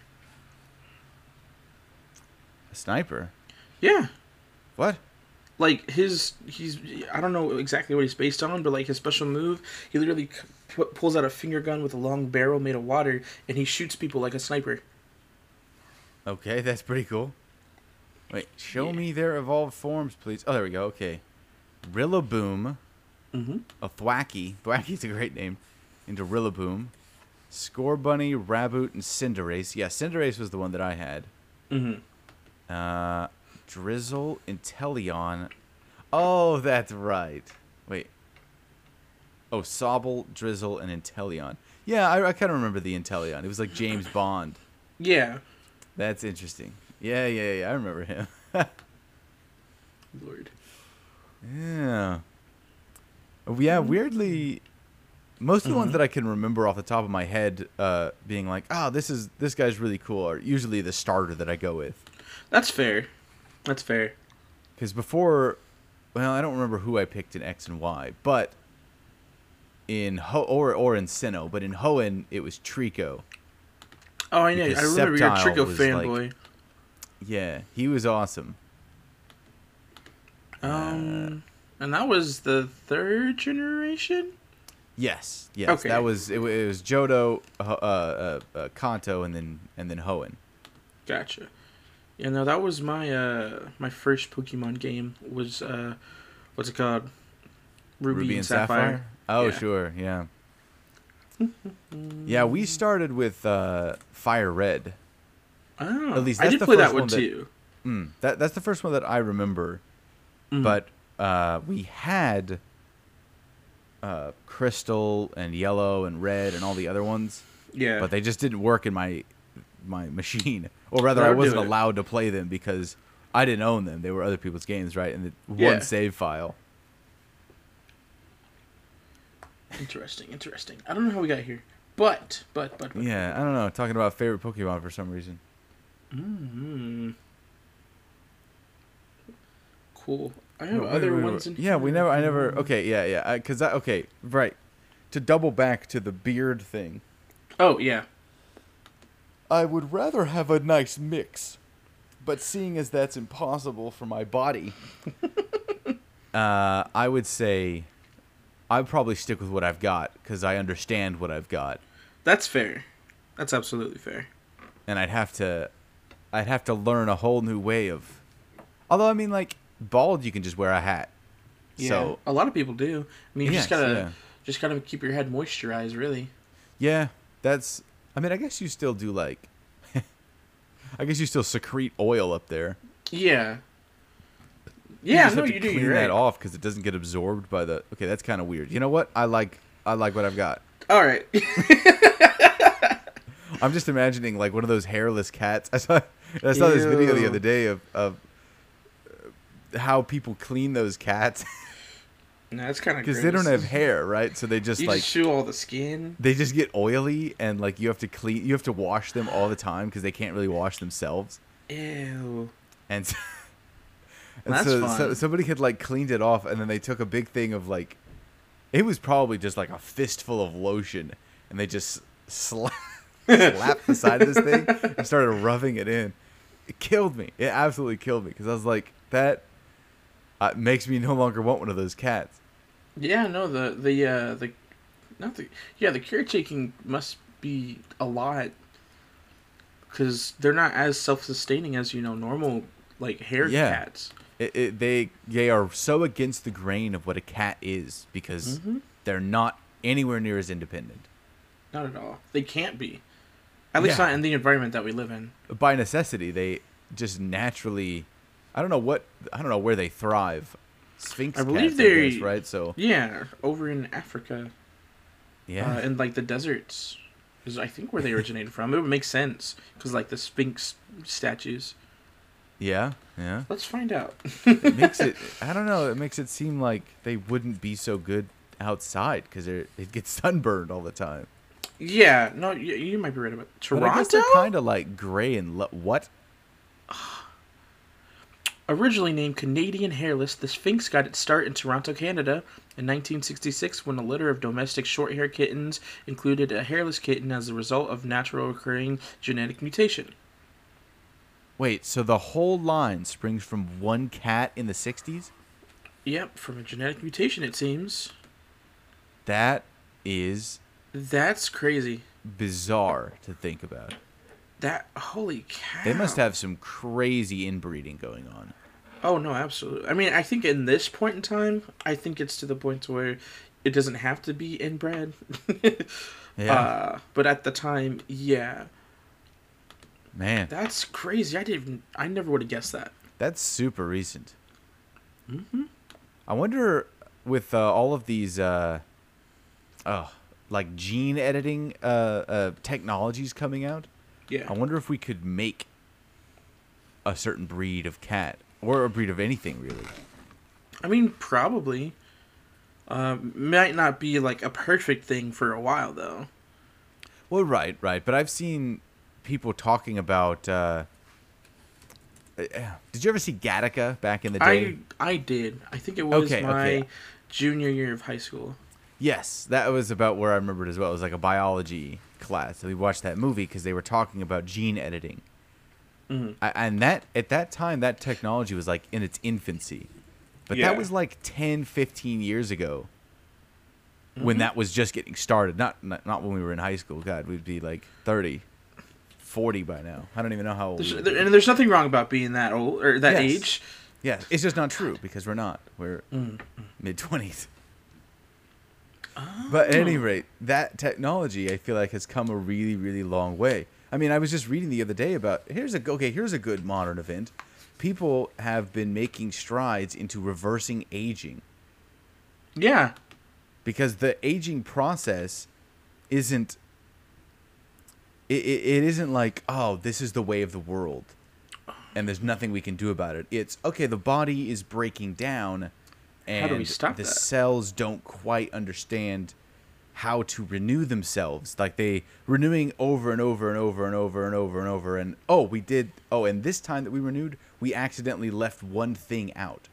A sniper. Yeah. What? like his he's I don't know exactly what he's based on, but like his special move, he literally pu- pulls out a finger gun with a long barrel made of water, and he shoots people like a sniper. Okay, that's pretty cool. Wait, show Yeah. me their evolved forms, please. Oh, there we go. Okay, Rillaboom, Mm-hmm. a Thwackey. Thwackey's a great name. Into Rillaboom, Scorbunny, Raboot, and Cinderace. Yeah, Cinderace was the one that I had. Mm-hmm. Uh, Drizzile, Inteleon. Oh, that's right. Wait. Oh, Sobble, Drizzile, and Inteleon. Yeah, I, I kind of remember the Inteleon. It was like James Bond. Yeah. That's interesting. Yeah, yeah, yeah. I remember him. Lord. yeah. Yeah, weirdly, most of the ones Mhm. that I can remember off the top of my head, uh, being like, "Oh, this is this guy's really cool," are usually the starter that I go with. That's fair. That's fair. Because before, well, I don't remember who I picked in X and Y, but in Ho or or in Sinnoh, but in Hoenn it was Treecko. Oh, I know. I remember you're a Treecko was, like, fanboy. Yeah, he was awesome. um, and that was the third generation. Yes, yes, Okay. that was it. It was Johto, uh, uh, uh, Kanto, and then and then Hoenn. Gotcha. Yeah, no, that was my uh my first Pokemon game was uh what's it called? Ruby, and Sapphire. Oh, Yeah. sure, yeah. yeah, we started with uh, Fire Red. Oh, At least I that's did the play first that one one that- too. Mm, that that's the first one that I remember. Mhm. But uh, we had uh, Crystal and Yellow and Red and all the other ones, yeah, but they just didn't work in my my machine, or rather, I wasn't allowed to play them because I didn't own them. They were other people's games, right? And the Yeah. one save file. interesting, interesting. I don't know how we got here, but but but, but Yeah, I don't know. Talking about favorite Pokemon for some reason. mm cool. I have other wait, wait, ones wait. Yeah, we never. I never. Okay, yeah, yeah. Because that. Okay, right. To double back to the beard thing, Oh yeah, I would rather have a nice mix, but seeing as that's impossible for my body, uh, I would say I'd probably stick with what I've got because I understand what I've got, that's fair. That's absolutely fair. and I'd have to, I'd have to learn a whole new way of. Although I mean, like bald, you can just wear a hat. Yeah, So a lot of people do. I mean, you Yes, just gotta yeah. just gotta keep your head moisturized, really. Yeah, that's. I mean, I guess you still do like. I guess you still secrete oil up there. Yeah. You Yeah, just no, you do. clean You're that right. off because it doesn't get absorbed by the. Okay, that's kind of weird. You know what? I like. I like what I've got. All right. I'm just imagining like one of those hairless cats. I saw. I saw this video the other day of of how people clean those cats no, that's kind of because they don't have hair, right? So they just You like just chew all the skin. they just get oily and like you have to clean. You have to wash them all the time because they can't really wash themselves. Ew. and, so, and That's so, so somebody had like cleaned it off and then they took a big thing of like it was probably just like a fistful of lotion and they just sla- slapped the side of this thing and started rubbing it in it killed me it absolutely killed me because i was like that uh, makes me no longer want one of those cats Yeah, no, the the uh the not the yeah the caretaking must be a lot because they're not as self-sustaining as you know normal like hair Yeah. cats. it, it, they they are so against the grain of what a cat is because Mhm. they're not anywhere near as independent Not at all. They can't be. At least Yeah. not in the environment that we live in. by necessity they just naturally i don't know what i don't know where they thrive Sphynx I believe cats, they- guess, right so Yeah, over in Africa, yeah uh, in like the deserts, is I think where they originated from. It would make sense because like the Sphinx statues. yeah yeah Let's find out. it makes it i don't know it makes it seem like they wouldn't be so good outside because it gets sunburned all the time. Yeah, no, you, you might be right about But I guess Toronto. they're kind of like gray and lo- what? Originally named Canadian hairless, the Sphynx got its start in Toronto, Canada in 1966 when a litter of domestic short hair kittens included a hairless kitten as a result of natural occurring genetic mutation. Wait, so the whole line springs from one cat in the '60s? Yep, from a genetic mutation, it seems. That is That's crazy. bizarre to think about. That holy cow! They must have some crazy inbreeding going on. Oh no, absolutely. I mean, I think in this point in time, I think it's to the point to where it doesn't have to be inbred. Yeah, Uh, but at the time, yeah, man, that's crazy. I didn't. I never would have guessed that. that's super recent. Mm-hmm. I wonder with uh, all of these, uh, oh, like gene editing uh, uh, technologies coming out. Yeah. I wonder if we could make a certain breed of cat or a breed of anything really. I mean, probably. Um, might not be like a perfect thing for a while though. Well, right, right. But I've seen people talking about. Uh, uh, did you ever see Gattaca back in the day? I I did. I think it was Okay, my okay. junior year of high school. Yes, that was about where I remembered as well. It was like a biology class. So we watched that movie because they were talking about gene editing. Mhm. I, and that at that time, that technology was like in its infancy. But Yeah. that was like 10, 15 years ago when that was just getting started. Not, not not when we were in high school. God, we'd be like 30, 40 by now. I don't even know how old. There's, there, and there's nothing wrong about being that old or that Yes. age. Yeah, it's just not true because we're not. We're Mm. mid But at any oh. rate, that technology I feel like has come a really, really long way. I mean, I was just reading the other day about here's a okay, here's a good modern event. People have been making strides into reversing aging Yeah. because the aging process isn't it, it, it isn't like oh this is the way of the world and there's nothing we can do about it it's okay the body is breaking down and How do we stop the that? cells don't quite understand how to renew themselves like they renewing over and over and over and over and over and over and oh we did oh and this time that we renewed we accidentally left one thing out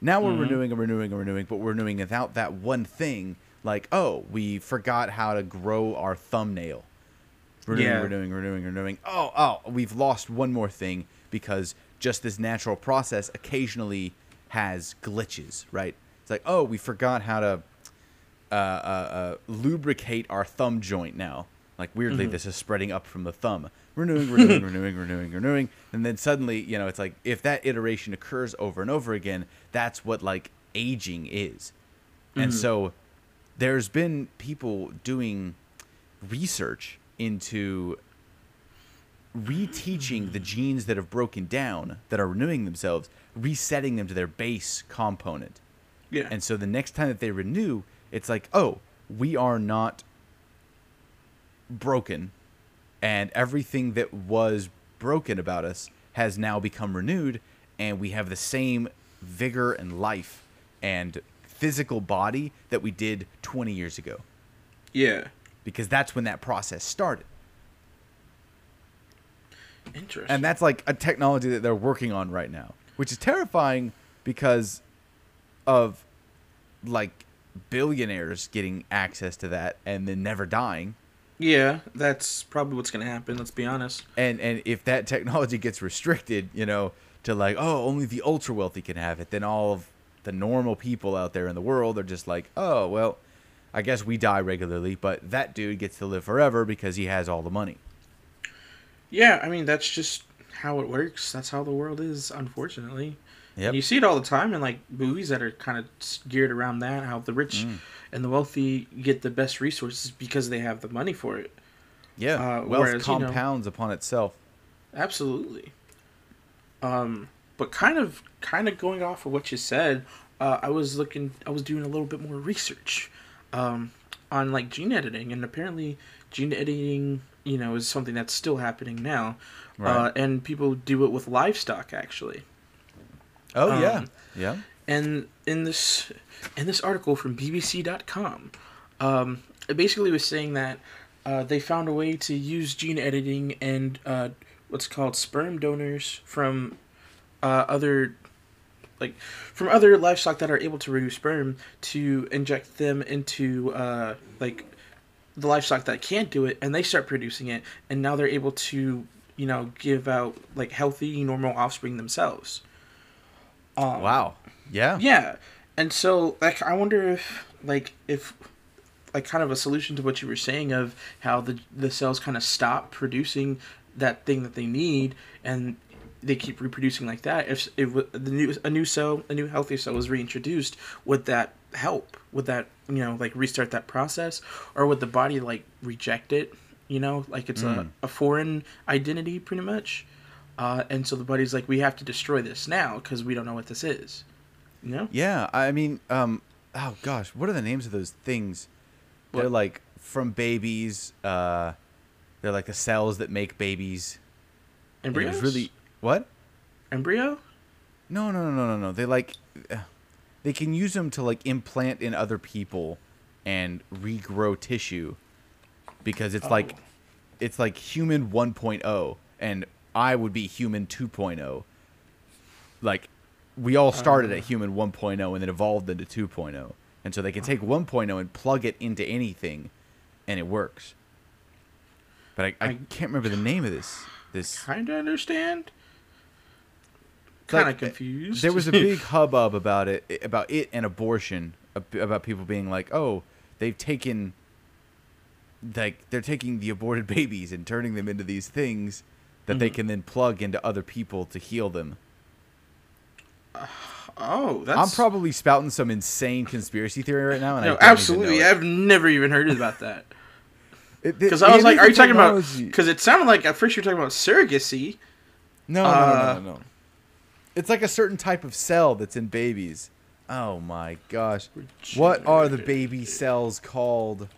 now we're Mm-hmm. renewing and renewing and renewing but we're renewing without that one thing like oh we forgot how to grow our thumbnail renewing Yeah. renewing renewing renewing oh oh we've lost one more thing because just this natural process occasionally has glitches right it's like oh we forgot how to uh, uh, uh, lubricate our thumb joint now. Like weirdly, this is spreading up from the thumb. Renewing, renewing, renewing, renewing, renewing, and then suddenly, you know, it's like if that iteration occurs over and over again, that's what like aging is. And so, there's been people doing research into reteaching the genes that have broken down that are renewing themselves, resetting them to their base component. Yeah. And so the next time that they renew, it's like, oh, we are not broken, and everything that was broken about us has now become renewed, and we have the same vigor and life and physical body that we did 20 years ago, yeah. because that's when that process started. Interesting. And that's like a technology that they're working on right now, which is terrifying because of like billionaires getting access to that and then never dying. yeah, that's probably what's gonna happen. Let's be honest. And and if that technology gets restricted, you know, to like, oh, only the ultra wealthy can have it, then all of the normal people out there in the world are just like, oh, well, I guess we die regularly, but that dude gets to live forever because he has all the money. Yeah, I mean that's just how it works. That's how the world is, unfortunately. Yep. You see it all the time in like movies that are kind of geared around that. How the rich Mm. and the wealthy get the best resources because they have the money for it. Yeah. Uh, Wealth whereas, you know- compounds upon itself. Absolutely. Um, but kind of, kind of going off of what you said, uh, I was looking, I was doing a little bit more research, um, on like gene editing, and apparently gene editing, you know, is something that's still happening now, uh, and people do it with livestock actually. Oh yeah. um, Yeah. and in this in this article from BBC.com, um, it basically was saying that uh, they found a way to use gene editing and uh, what's called sperm donors from uh, other like from other livestock that are able to produce sperm to inject them into uh, like the livestock that can't do it and they start producing it and now they're able to you know give out like healthy normal offspring themselves. Um, Wow. Yeah. yeah. And so like i wonder if like if like kind of a solution to what you were saying of how the the cells kind of stop producing that thing that they need and they keep reproducing like that if if the new a new cell a new healthy cell was reintroduced would that help? Would that you know like restart that process? Or would the body like reject it you know like it's Mm. a, a foreign identity pretty much uh, and so the body's like we have to destroy this now because we don't know what this is you know Yeah, I mean, um, oh gosh, what are the names of those things? They're like from babies. Uh, they're like the cells that make babies. And embryos was really what? embryo No, no, no, no, no, no. They like uh, they can use them to like implant in other people and regrow tissue because it's like Oh. it's like human 1.0 and I would be human 2.0. Like we all started Uh. at human 1.0 and then evolved into 2.0. And so they can take 1.0 and plug it into anything and it works. But I, I, I- can't remember the name of this this kind of understand like, kind of confused There was a big hubbub about it, about it and abortion, about people being like, "Oh, they've taken, like, they're taking the aborted babies and turning them into these things that they Mhm. can then plug into other people to heal them." oh that's I'm probably spouting some insane conspiracy theory right now, and I no don't absolutely i've never even heard about that because i was like are a you talking about because it sounded like at first you were talking about surrogacy No, no, no, Uh, no, no, no. It's like a certain type of cell that's in babies. Oh my gosh. What are the baby cells called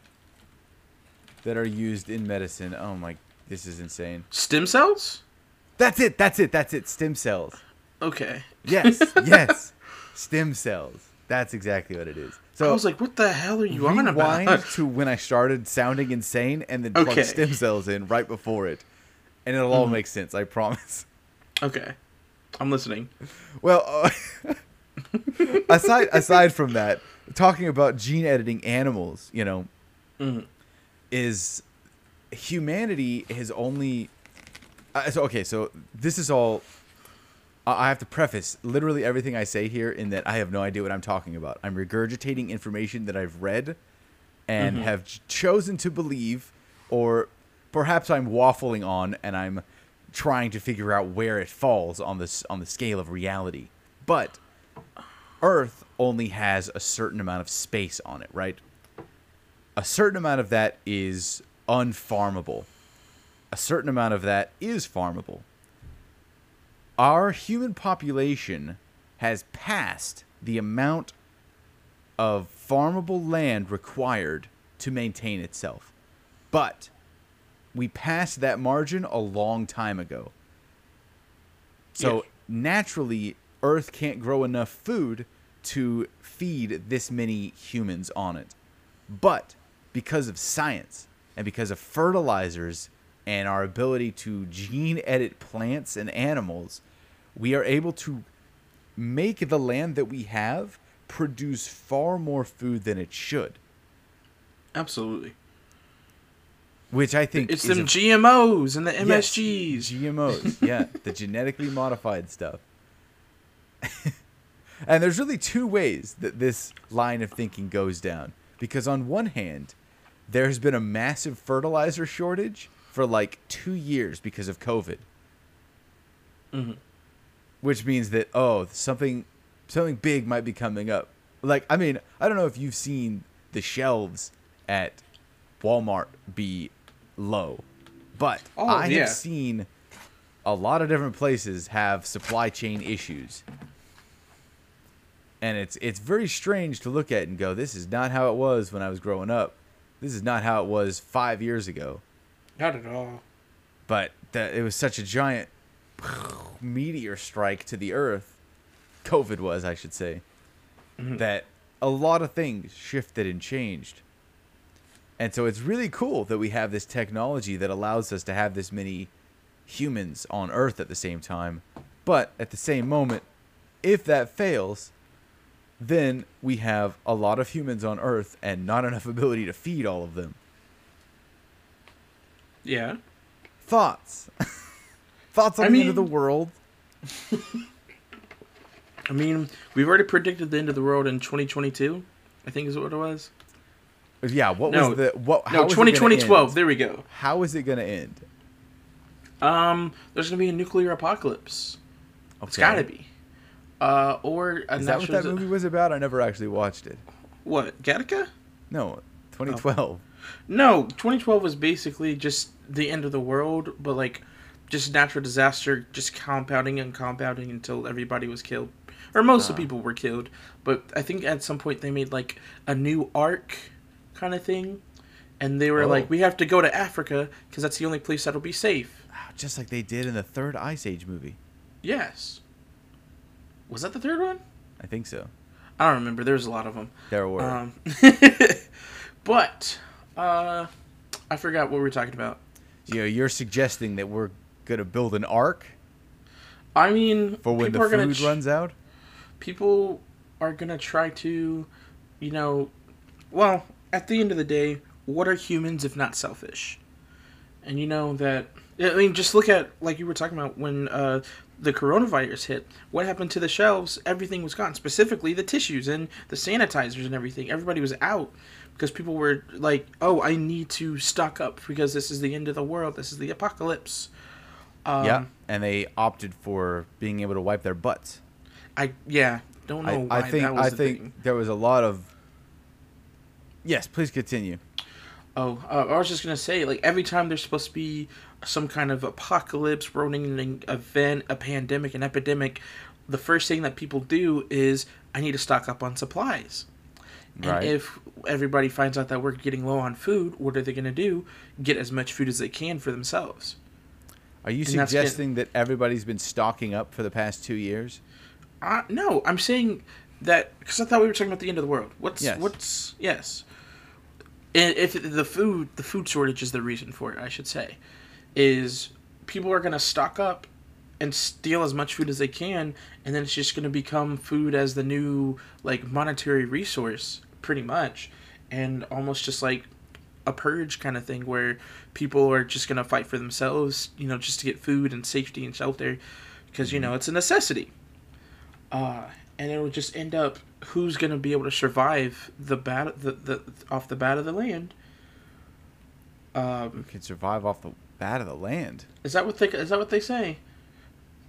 that are used in medicine? Oh my, this is insane. stem cells That's it, that's it, that's it. Stem cells. okay Yes, yes. Stem cells. That's exactly what it is. So i was like what the hell are you on rewind about to when I started sounding insane and then plug stem cells in right before it. And it'll all Mhm. make sense, I promise. okay i'm listening Well, uh, aside aside from that, talking about gene editing animals, you know, Mhm. Is humanity has only. Uh, so okay, so this is all. I have to preface literally everything I say here in that I have no idea what I'm talking about. I'm regurgitating information that I've read and Mhm. have ch- chosen to believe, or perhaps I'm waffling on and I'm trying to figure out where it falls on this on the scale of reality. But Earth only has a certain amount of space on it, right? A certain amount of that is unfarmable. A certain amount of that is farmable. Our human population has passed the amount of farmable land required to maintain itself. But we passed that margin a long time ago. So naturally, Earth can't grow enough food to feed this many humans on it. But because of science and because of fertilizers and our ability to gene edit plants and animals, we are able to make the land that we have produce far more food than it should. absolutely Which I think it's is them a- gmos and the Yes, msgs GMOs, yeah, the genetically modified stuff. and there's really two ways that this line of thinking goes down. Because on one hand, there's been a massive fertilizer shortage for like two years because of COVID, Mhm. which means that oh, something something big might be coming up. Like I mean, I don't know if you've seen the shelves at Walmart be low, but Oh, I yeah. have seen a lot of different places have supply chain issues. And it's it's very strange to look at and go, this is not how it was when I was growing up. This is not how it was 5 years ago. not at all But that it was such a giant meteor strike to the earth. COVID was, I should say. Mhm. that a lot of things shifted and changed. And so it's really cool that we have this technology that allows us to have this many humans on Earth at the same time. But at the same moment, if that fails, then we have a lot of humans on Earth and not enough ability to feed all of them. Yeah. Thoughts? Thoughts on I the end of the world? I mean, we've already predicted the end of the world in 2022. I think is what it was. Yeah, what No. was the what how No, is it gonna 2012. There we go. How is it going to end? Um, there's gonna be a nuclear apocalypse. It's gotta be. Uh, or a Is that what that movie was about? I never actually watched it. What Gattaca? No, 2012. No, 2012 was basically just the end of the world, but like just natural disaster, just compounding and compounding until everybody was killed, or most of Ah. the people were killed. But I think at some point they made like a new arc, kind of thing, and they were Oh. like, we have to go to Africa because that's the only place that'll be safe. Ah, Just like they did in the third Ice Age movie. Yes. Was that the third one? I think so. I don't remember. There's a lot of them. There were. Um, but uh, I forgot what we were talking about. you know, you're suggesting that we're gonna build an ark I mean, for when the food ch- runs out. people are gonna try to, you know, well, at the end of the day, what are humans if not selfish? And you know that. I mean, just look at like you were talking about when uh, the coronavirus hit. What happened to the shelves? Everything was gone. Specifically, the tissues and the sanitizers and everything. Everybody was out because people were like, "Oh, I need to stock up because this is the end of the world. This is the apocalypse." Um, yeah, and they opted for being able to wipe their butts. I yeah. Don't know I, why I think that was I the think thing. there was a lot of. Yes, please continue. Oh, uh, I was just gonna say, like every time there's supposed to be some kind of apocalypse, rolling an event, a pandemic, an epidemic, the first thing that people do is I need to stock up on supplies. And Right. if everybody finds out that we're getting low on food, what are they gonna do? Get as much food as they can for themselves. Are you And suggesting that everybody's been stocking up for the past two years? Uh, no, I'm saying that because I thought we were talking about the end of the world. What's Yes. what's yes? And if the food the food shortage is the reason for it, I should say, is people are gonna stock up and steal as much food as they can, and then it's just gonna become food as the new like monetary resource, pretty much, and almost just like a purge kind of thing where people are just gonna fight for themselves, you know, just to get food and safety and shelter, because you know it's a necessity. Uh, and it'll just end up who's going to be able to survive the bat the, the off the bat of the land. Um, can survive off the bat of the land? is that what they is that what they say?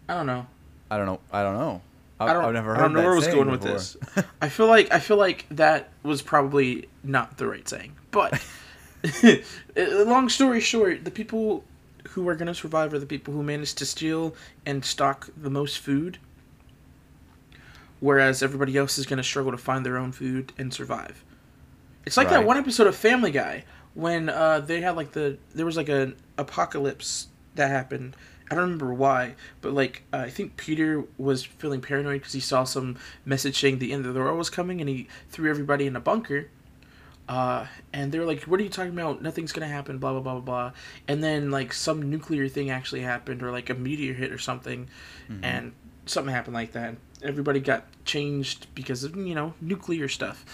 I don't know. I don't know. I don't know. I don't. I've never heard I don't know that where I was going with this. I feel like I feel like that was probably not the right saying. But long story short, the people who are going to survive are the people who manage to steal and stock the most food, whereas everybody else is going to struggle to find their own food and survive. It's like that one episode of Family Guy when uh, they had like the there was like an apocalypse that happened. I don't remember why, but like uh, I think Peter was feeling paranoid because he saw some message saying the end of the world was coming, and he threw everybody in a bunker. Uh, and they were like, "What are you talking about? Nothing's gonna happen." Blah blah blah blah blah. And then like some nuclear thing actually happened, or like a meteor hit or something, and something happened like that. Everybody got changed because of you know nuclear stuff,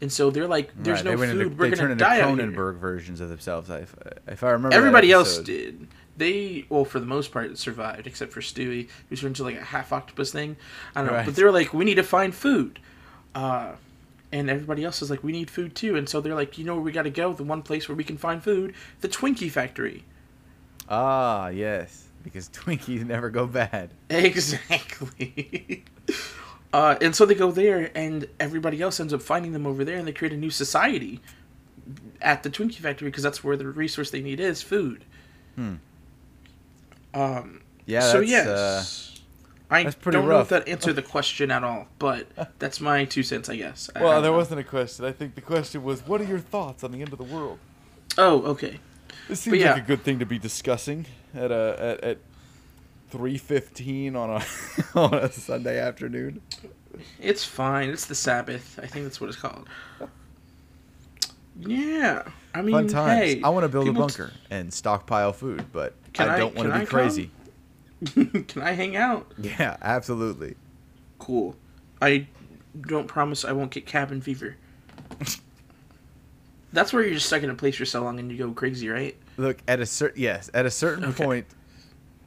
and so they're like, "There's Right, no they food. into, We're they gonna die into here." Cronenberg versions of themselves. If, if I remember, Everybody else did. They well, for the most part, survived except for Stewie, who turned into like a half octopus thing. I don't know, Right. but they were like, "We need to find food," uh, and everybody else is like, "We need food too." And so they're like, "You know where we got to go? The one place where we can find food, the Twinkie factory." Ah, yes, because Twinkies never go bad. Exactly. uh, and so they go there, and everybody else ends up finding them over there, and they create a new society at the Twinkie factory because that's where the resource they need is food. Hmm. Um. Yeah, so that's, yes, uh, I that's pretty don't know if that answered the question at all, but that's my two cents, I guess. I- I well, there know. wasn't a question. I think the question was, what are your thoughts on the end of the world? Oh, okay. This seems yeah. like a good thing to be discussing at a at, at three fifteen on a on a Sunday afternoon. It's fine. It's the Sabbath. I think that's what it's called. Yeah. I mean, Fun times. hey, I want to build a bunker and stockpile food, but I I- don't want to be come? crazy. Can I hang out? Yeah, absolutely. Cool. I don't promise I won't get cabin fever. That's where you're just stuck in a place for so long and you go crazy, right? Look at a certain yes, at a certain Okay. point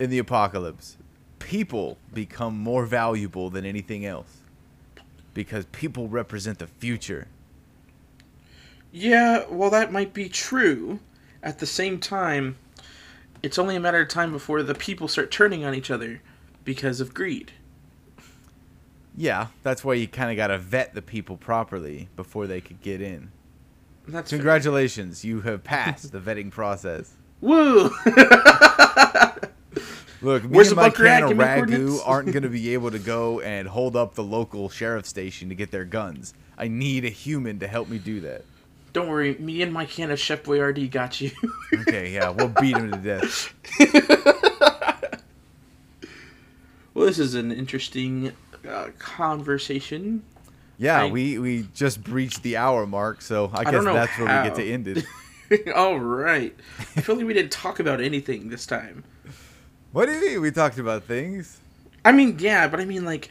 in the apocalypse, people become more valuable than anything else because people represent the future. Yeah, well, that might be true. At the same time, it's only a matter of time before the people start turning on each other because of greed. Yeah, that's why you kind of got to vet the people properly before they could get in. That's fair. Congratulations, you have passed the vetting process. Woo! Look, me Where's and the my bunker at? can of Give me ragu coordinates. aren't going to be able to go and hold up the local sheriff station to get their guns. I need a human to help me do that. Don't worry, me and my can of Chef Boyardee got you. Okay, yeah, we'll beat him to death. well, this is an interesting uh, conversation. Yeah, I- we we just breached the hour mark, so I, guess don't know that's where we get how. to end it. All right. I feel like we didn't talk about anything this time. What do you mean? We talked about things. I mean, yeah, but I mean, like,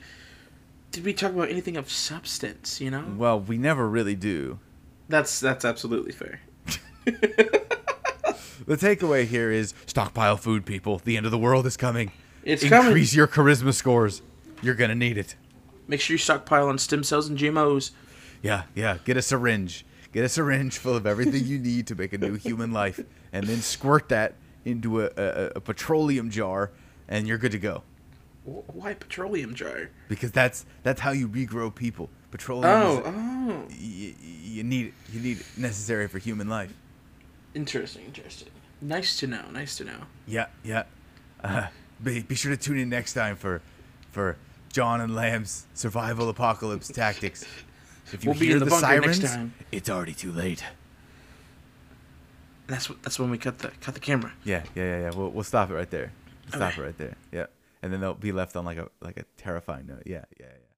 did we talk about anything of substance? You know, Well, we never really do. that's that's absolutely fair. The takeaway here is stockpile food, people. The end of the world is coming. It's Increase coming. your charisma scores. You're gonna need it. Make sure you stockpile on stem cells and GMOs. Yeah, yeah. Get a syringe. Get a syringe full of everything you need to make a new human life, and then squirt that into a, a, a petroleum jar, and you're good to go. Why petroleum jar? Because that's that's how you regrow people. Petroleum. Oh, is, oh, y- y- you need it. You need it necessary for human life. interesting, interesting. Nice to know. Nice to know. Yeah, yeah. Uh, be, be sure to tune in next time for for John and Lamb's survival apocalypse tactics. If you We'll be hear the the, sirens, next time. it's already too late. That's. That's when we cut the cut the camera. Yeah, yeah, yeah, yeah. We'll, we'll stop it right there. Stop Okay. it right there. Yeah, and then they'll be left on like a like a terrifying note. Yeah, yeah, yeah.